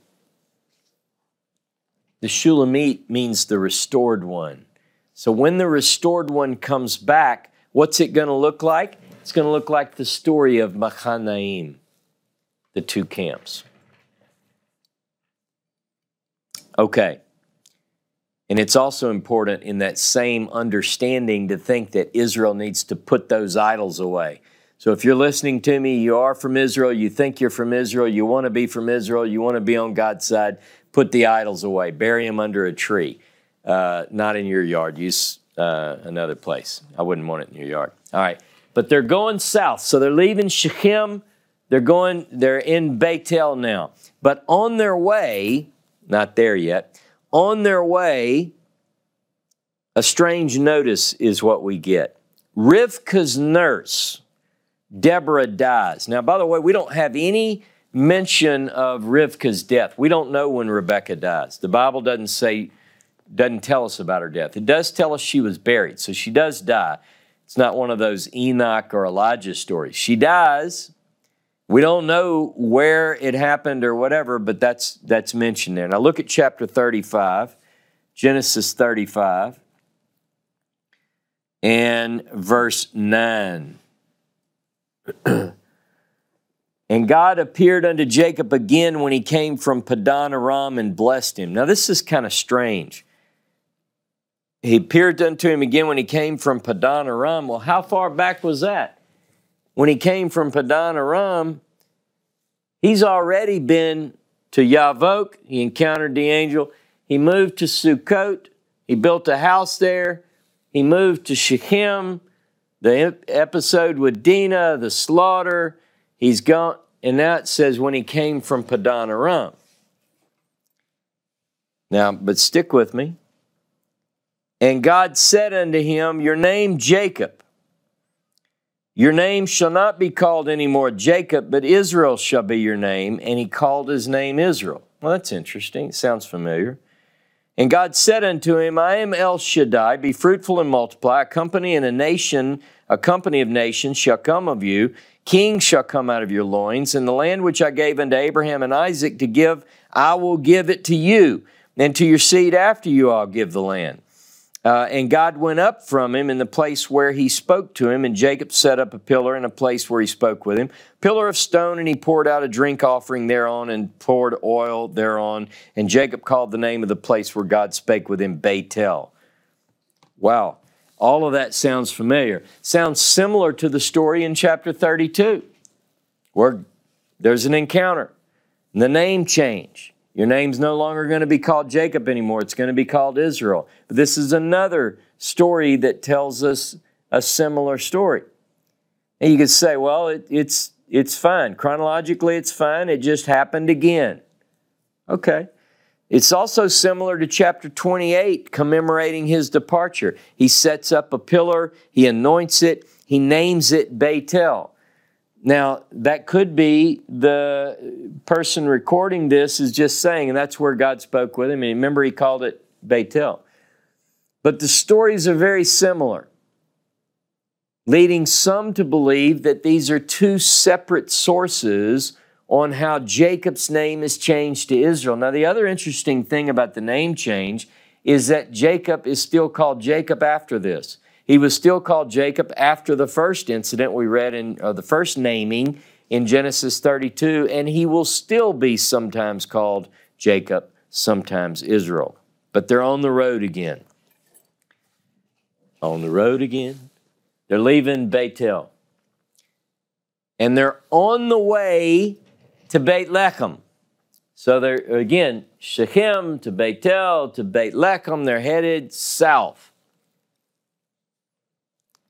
The Shulamite means the restored one. So when the restored one comes back, what's it going to look like? It's going to look like the story of Machanaim, the two camps. Okay. And it's also important in that same understanding to think that Israel needs to put those idols away. So if you're listening to me, you are from Israel, you think you're from Israel, you want to be from Israel, you want to be on God's side, put the idols away, bury them under a tree, uh, not in your yard. Use uh, another place. I wouldn't want it in your yard. All right, but they're going south, so they're leaving Shechem. They're going. They're in Bethel now, but on their way, not there yet. On their way, a strange notice is what we get. Rivka's nurse Deborah dies. Now, by the way, we don't have any mention of Rivka's death. We don't know when Rebecca dies. The Bible doesn't say, doesn't tell us about her death. It does tell us she was buried, so she does die. It's not one of those Enoch or Elijah stories. She dies. We don't know where it happened or whatever, but that's that's mentioned there. Now look at chapter 35, Genesis 35, and verse 9. and God appeared unto Jacob again when he came from Padan Aram and blessed him. Now, this is kind of strange. He appeared unto him again when he came from Padan Aram. Well, how far back was that? When he came from Padan Aram, he's already been to Yavok. He encountered the angel. He moved to Sukkot. He built a house there. He moved to Shechem the episode with Dinah, the slaughter, he's gone, and that says when he came from Padan Aram. Now, but stick with me. And God said unto him, Your name Jacob. Your name shall not be called any more Jacob, but Israel shall be your name. And he called his name Israel. Well, that's interesting. It sounds familiar. And God said unto him, I am El Shaddai, be fruitful and multiply. A company and a nation, a company of nations shall come of you. Kings shall come out of your loins. And the land which I gave unto Abraham and Isaac to give, I will give it to you. And to your seed after you I'll give the land. Uh, and God went up from him in the place where he spoke to him, and Jacob set up a pillar in a place where he spoke with him, pillar of stone, and he poured out a drink offering thereon and poured oil thereon. And Jacob called the name of the place where God spake with him Bethel. Wow, all of that sounds familiar. Sounds similar to the story in chapter 32, where there's an encounter, and the name change. Your name's no longer going to be called Jacob anymore. It's going to be called Israel. But this is another story that tells us a similar story. And you could say, well, it, it's, it's fine. Chronologically, it's fine. It just happened again. Okay. It's also similar to chapter 28, commemorating his departure. He sets up a pillar, he anoints it, he names it Bethel. Now, that could be the person recording this is just saying, and that's where God spoke with him. And remember, he called it Bethel. But the stories are very similar, leading some to believe that these are two separate sources on how Jacob's name is changed to Israel. Now, the other interesting thing about the name change is that Jacob is still called Jacob after this. He was still called Jacob after the first incident we read in uh, the first naming in Genesis 32, and he will still be sometimes called Jacob, sometimes Israel. But they're on the road again. On the road again. They're leaving Bethel. And they're on the way to Beit Lechem. So they're, again, Shechem to Bethel to Beit Lechem, they're headed south.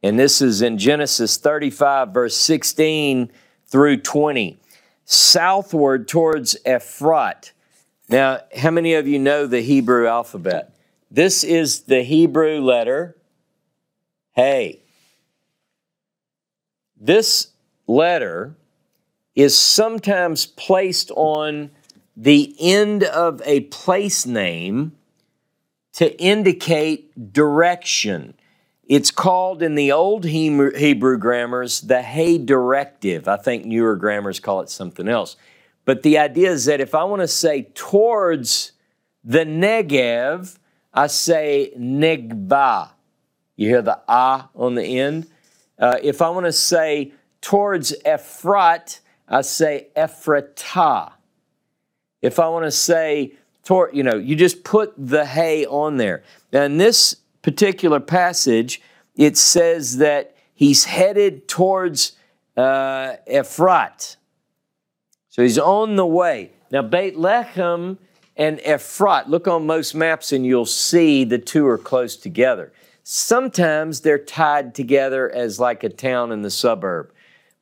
And this is in Genesis 35, verse 16 through 20. Southward towards Ephrat. Now, how many of you know the Hebrew alphabet? This is the Hebrew letter Hey. This letter is sometimes placed on the end of a place name to indicate direction. It's called in the old Hebrew grammars the Hey directive. I think newer grammars call it something else. But the idea is that if I want to say towards the Negev, I say Negba. You hear the ah on the end? Uh, if I want to say towards Ephrat, I say Ephratah. If I want to say toward, you know, you just put the Hey on there. In this particular passage, it says that he's headed towards uh, Ephrat. So he's on the way. Now, Beit Lechem and Ephrat, look on most maps and you'll see the two are close together. Sometimes they're tied together as like a town in the suburb,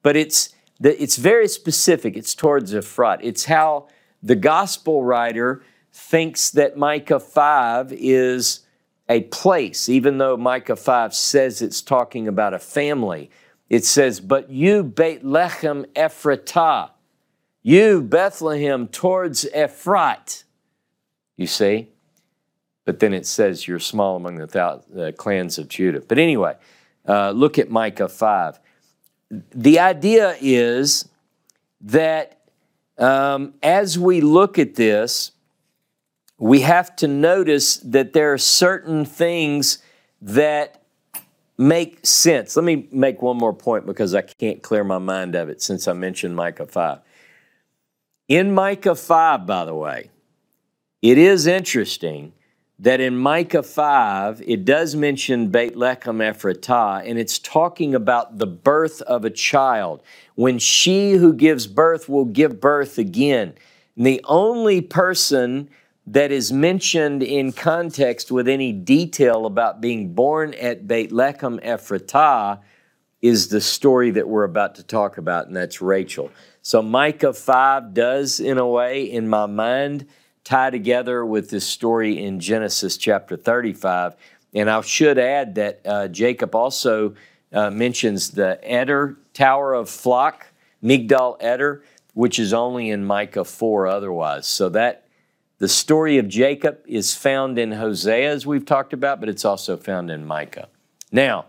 but it's, it's very specific. It's towards Ephrat. It's how the gospel writer thinks that Micah 5 is a place, even though Micah 5 says it's talking about a family. It says, But you, Beit Lechem Ephratah, you, Bethlehem, towards Ephrat. You see? But then it says you're small among the, thou- the clans of Judah. But anyway, uh, look at Micah 5. The idea is that um, as we look at this, we have to notice that there are certain things that make sense. Let me make one more point because I can't clear my mind of it since I mentioned Micah 5. In Micah 5, by the way, it is interesting that in Micah 5, it does mention Beit Lechem Ephratah, and it's talking about the birth of a child. When she who gives birth will give birth again. And the only person that is mentioned in context with any detail about being born at Beit Lechem Ephratah is the story that we're about to talk about, and that's Rachel. So Micah 5 does, in a way, in my mind, tie together with this story in Genesis chapter 35. And I should add that uh, Jacob also uh, mentions the Eder Tower of Flock, Migdal Eder, which is only in Micah 4 otherwise. So that the story of Jacob is found in Hosea, as we've talked about, but it's also found in Micah. Now,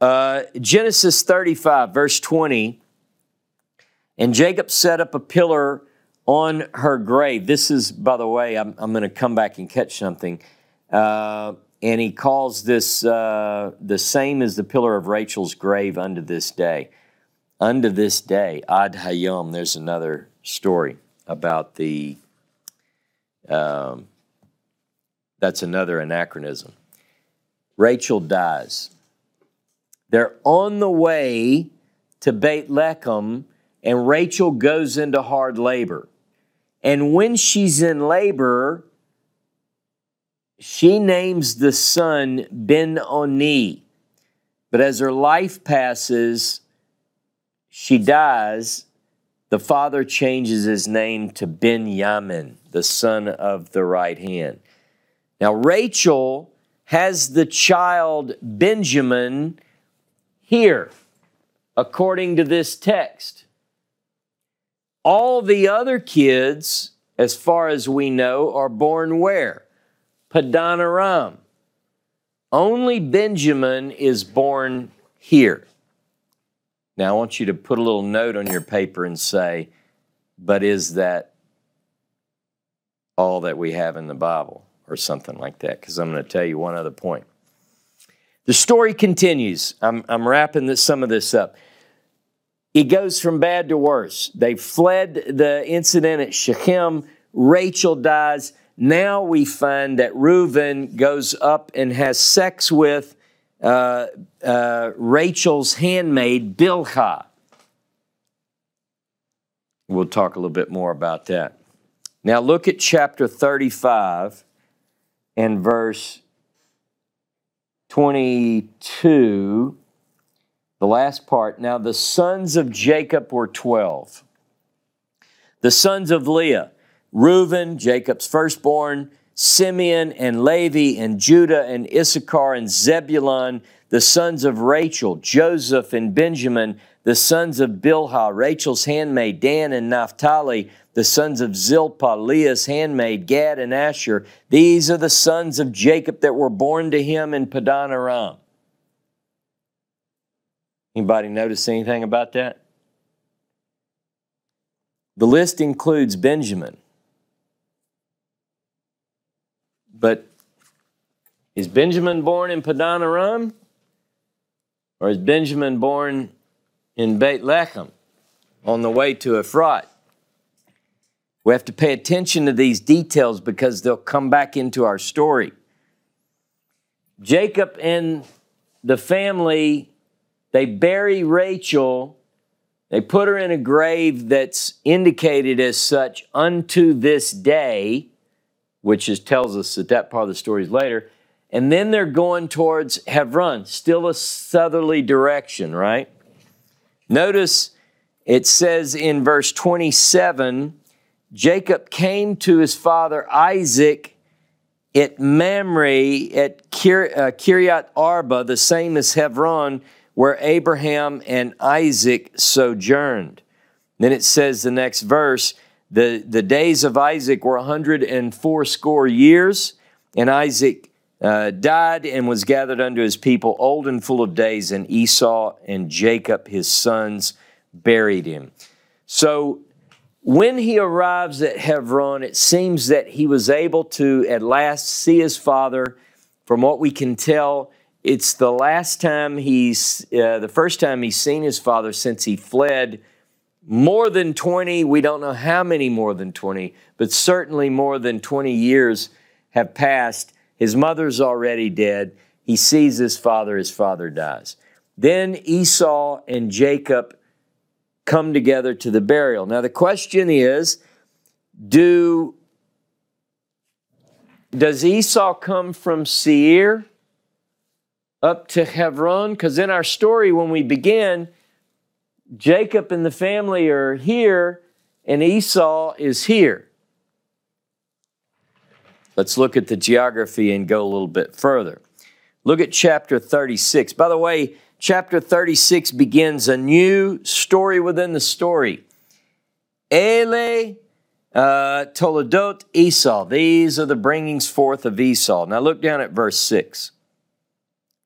uh, Genesis 35, verse 20, and Jacob set up a pillar on her grave. This is, by the way, I'm, I'm going to come back and catch something. Uh, and he calls this uh, the same as the pillar of Rachel's grave unto this day. Unto this day, Ad Hayom, there's another story about the um, that's another anachronism. Rachel dies. They're on the way to Beit Lechem, and Rachel goes into hard labor. And when she's in labor, she names the son Ben Oni. But as her life passes, she dies, the father changes his name to Benjamin, the son of the right hand. Now, Rachel has the child Benjamin here, according to this text. All the other kids, as far as we know, are born where? Padan Aram. Only Benjamin is born here. Now, I want you to put a little note on your paper and say, but is that all that we have in the Bible? Or something like that, because I'm going to tell you one other point. The story continues. I'm, I'm wrapping this, some of this up. It goes from bad to worse. They fled the incident at Shechem. Rachel dies. Now we find that Reuben goes up and has sex with uh, uh, Rachel's handmaid, Bilhah. We'll talk a little bit more about that. Now look at chapter 35 and verse 22, the last part. Now the sons of Jacob were 12. The sons of Leah, Reuben, Jacob's firstborn, Simeon and Levi and Judah and Issachar and Zebulun, the sons of Rachel, Joseph and Benjamin, the sons of Bilhah, Rachel's handmaid, Dan and Naphtali, the sons of Zilpah, Leah's handmaid, Gad and Asher. These are the sons of Jacob that were born to him in Padan Aram. Anybody notice anything about that? The list includes Benjamin. But is Benjamin born in Padan Aram? Or is Benjamin born in Beit Lechem on the way to Ephrat? We have to pay attention to these details because they'll come back into our story. Jacob and the family, they bury Rachel. They put her in a grave that's indicated as such unto this day, which is, tells us that that part of the story is later. And then they're going towards Hebron, still a southerly direction, right? Notice it says in verse 27 Jacob came to his father Isaac at Mamre at Kir- uh, Kiryat Arba, the same as Hebron, where Abraham and Isaac sojourned. Then it says the next verse the, the days of Isaac were 104 score years, and Isaac uh, died and was gathered unto his people, old and full of days, and Esau and Jacob, his sons, buried him. So when he arrives at Hebron, it seems that he was able to at last see his father. From what we can tell, it's the last time he's, uh, the first time he's seen his father since he fled more than 20, we don't know how many more than 20, but certainly more than 20 years have passed. His mother's already dead. He sees his father, his father dies. Then Esau and Jacob come together to the burial. Now the question is, do does Esau come from Seir up to Hebron? Because in our story, when we begin, Jacob and the family are here, and Esau is here. Let's look at the geography and go a little bit further. Look at chapter 36. By the way, chapter 36 begins a new story within the story. Ele uh, Toledot Esau. These are the bringings forth of Esau. Now look down at verse 6.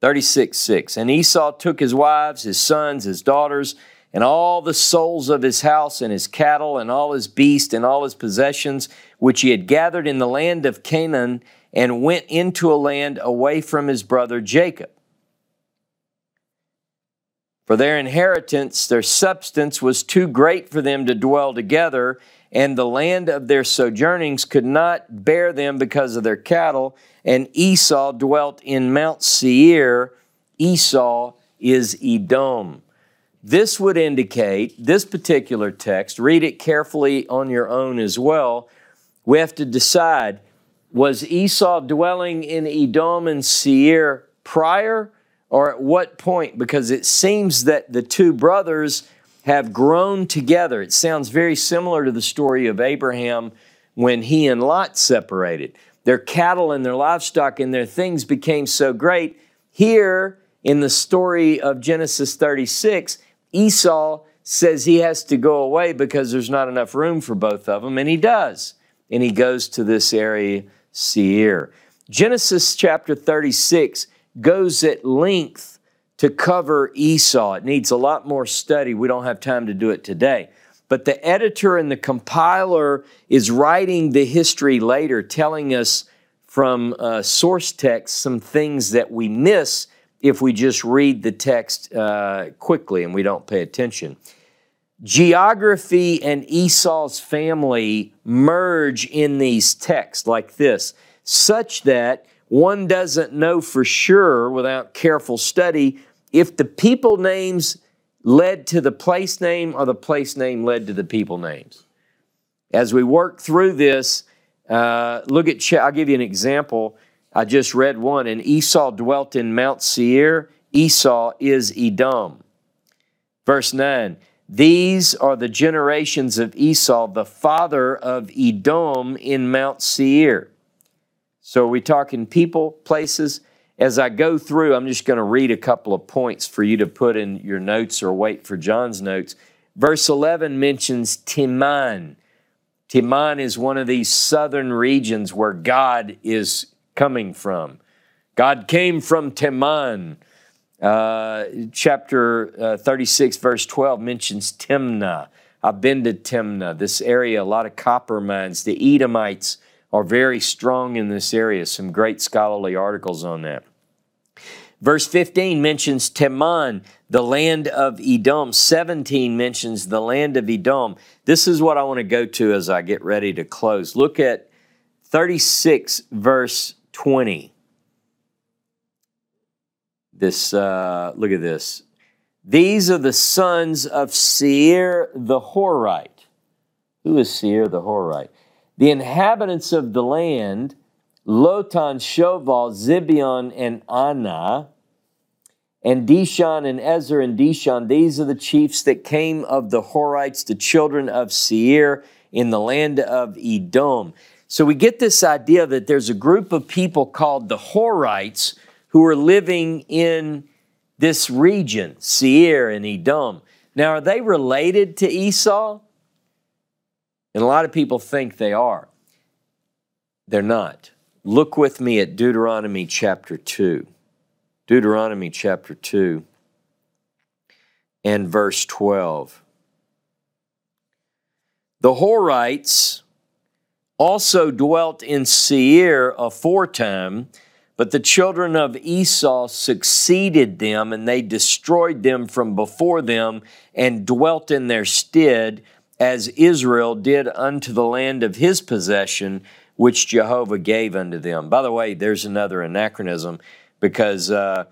36 6. And Esau took his wives, his sons, his daughters, and all the souls of his house, and his cattle, and all his beasts, and all his possessions, which he had gathered in the land of Canaan, and went into a land away from his brother Jacob. For their inheritance, their substance was too great for them to dwell together, and the land of their sojournings could not bear them because of their cattle. And Esau dwelt in Mount Seir. Esau is Edom. This would indicate, this particular text, read it carefully on your own as well. We have to decide was Esau dwelling in Edom and Seir prior or at what point? Because it seems that the two brothers have grown together. It sounds very similar to the story of Abraham when he and Lot separated. Their cattle and their livestock and their things became so great. Here in the story of Genesis 36, Esau says he has to go away because there's not enough room for both of them, and he does. And he goes to this area, Seir. Genesis chapter 36 goes at length to cover Esau. It needs a lot more study. We don't have time to do it today. But the editor and the compiler is writing the history later, telling us from uh, source text some things that we miss if we just read the text uh, quickly and we don't pay attention. Geography and Esau's family merge in these texts like this, such that one doesn't know for sure without careful study if the people names led to the place name or the place name led to the people names. As we work through this, uh, look at, I'll give you an example. I just read one, and Esau dwelt in Mount Seir. Esau is Edom. Verse 9 These are the generations of Esau, the father of Edom in Mount Seir. So, are we talking people, places? As I go through, I'm just going to read a couple of points for you to put in your notes or wait for John's notes. Verse 11 mentions Teman. Teman is one of these southern regions where God is coming from. God came from Teman. Uh, chapter uh, 36, verse 12 mentions Timnah. I've been to Timnah, this area, a lot of copper mines. The Edomites are very strong in this area. Some great scholarly articles on that. Verse 15 mentions Teman. the land of Edom. 17 mentions the land of Edom. This is what I want to go to as I get ready to close. Look at 36, verse 20. This, uh, look at this. These are the sons of Seir the Horite. Who is Seir the Horite? The inhabitants of the land, Lotan, Shoval, Zibeon, and Anah, and Dishon and Ezer and Dishon, these are the chiefs that came of the Horites, the children of Seir, in the land of Edom. So we get this idea that there's a group of people called the Horites who are living in this region, Seir and Edom. Now, are they related to Esau? And a lot of people think they are. They're not. Look with me at Deuteronomy chapter 2. Deuteronomy chapter 2 and verse 12. The Horites also dwelt in Seir aforetime, but the children of Esau succeeded them, and they destroyed them from before them, and dwelt in their stead, as Israel did unto the land of his possession, which Jehovah gave unto them. By the way, there's another anachronism because uh,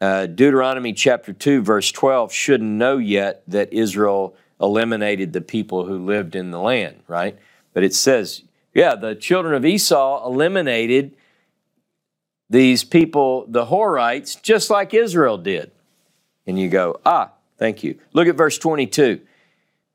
uh, Deuteronomy chapter 2, verse 12 shouldn't know yet that Israel eliminated the people who lived in the land, right? But it says, yeah, the children of Esau eliminated these people, the Horites, just like Israel did. And you go, ah, thank you. Look at verse 22.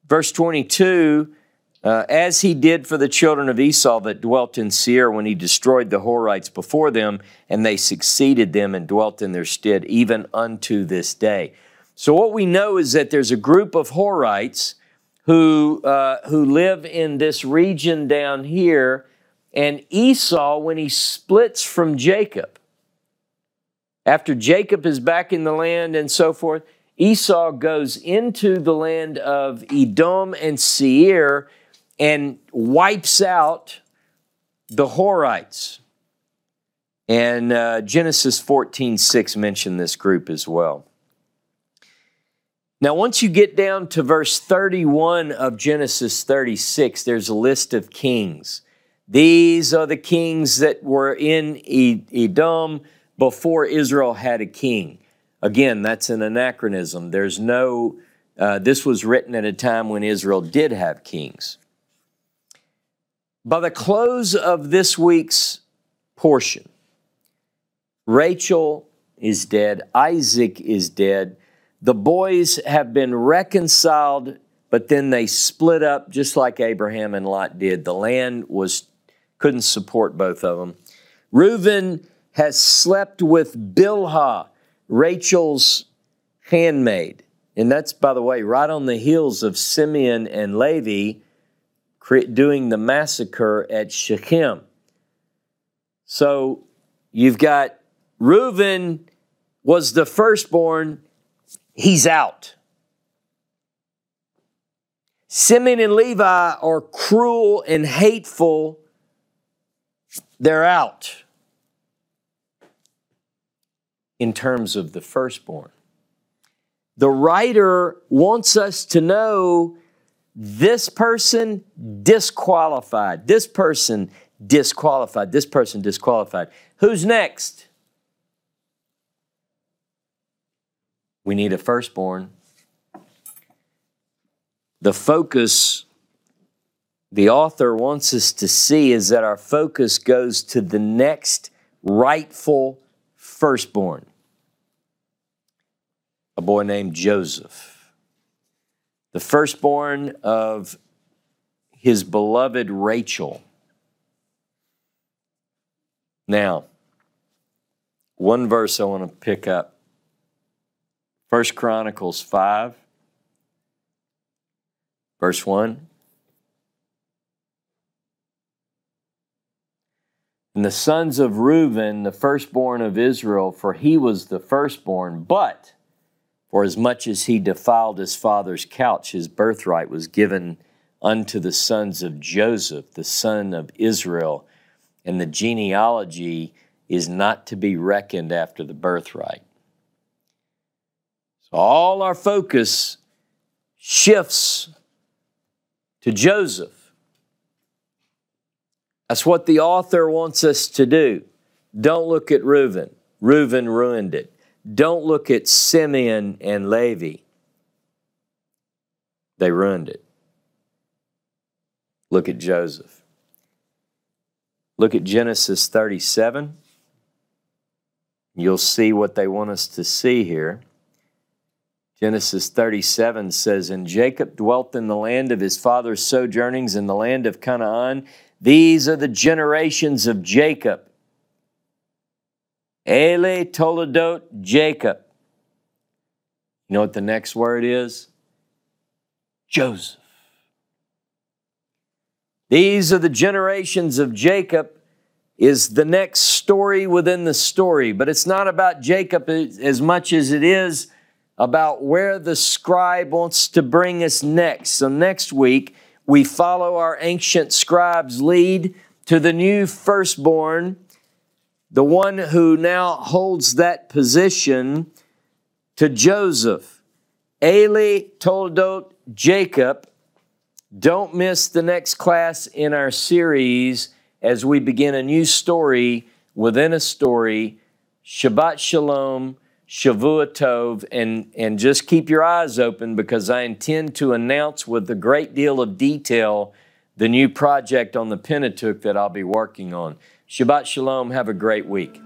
Verse 22 uh, as he did for the children of Esau that dwelt in Seir when he destroyed the Horites before them, and they succeeded them and dwelt in their stead, even unto this day. So, what we know is that there's a group of Horites who, uh, who live in this region down here, and Esau, when he splits from Jacob, after Jacob is back in the land and so forth, Esau goes into the land of Edom and Seir and wipes out the Horites. And uh, Genesis 14 6 mentioned this group as well. Now, once you get down to verse 31 of Genesis 36, there's a list of kings. These are the kings that were in Edom before Israel had a king. Again, that's an anachronism. There's no, uh, this was written at a time when Israel did have kings. By the close of this week's portion, Rachel is dead, Isaac is dead. The boys have been reconciled, but then they split up just like Abraham and Lot did. The land was couldn't support both of them. Reuben has slept with Bilhah, Rachel's handmaid. And that's, by the way, right on the heels of Simeon and Levi doing the massacre at Shechem. So you've got Reuben was the firstborn, he's out. Simeon and Levi are cruel and hateful, they're out in terms of the firstborn. The writer wants us to know this person disqualified, this person disqualified, this person disqualified. Who's next? We need a firstborn. The focus the author wants us to see is that our focus goes to the next rightful firstborn, a boy named Joseph the firstborn of his beloved Rachel. Now, one verse I want to pick up. First Chronicles 5, verse 1. And the sons of Reuben, the firstborn of Israel, for he was the firstborn, but for as much as he defiled his father's couch, his birthright was given unto the sons of Joseph, the son of Israel, and the genealogy is not to be reckoned after the birthright. All our focus shifts to Joseph. That's what the author wants us to do. Don't look at Reuben. Reuben ruined it. Don't look at Simeon and Levi. They ruined it. Look at Joseph. Look at Genesis 37. You'll see what they want us to see here. Genesis 37 says, And Jacob dwelt in the land of his father's sojournings in the land of Canaan. These are the generations of Jacob. Ele Toledot Jacob. You know what the next word is? Joseph. These are the generations of Jacob, is the next story within the story. But it's not about Jacob as much as it is about where the scribe wants to bring us next. So next week, we follow our ancient scribe's lead to the new firstborn, the one who now holds that position, to Joseph. Ele Toldot Jacob. Don't miss the next class in our series as we begin a new story within a story. Shabbat Shalom, Shavua Tov, and, and just keep your eyes open because I intend to announce with a great deal of detail the new project on the Pentateuch that I'll be working on. Shabbat Shalom. Have a great week.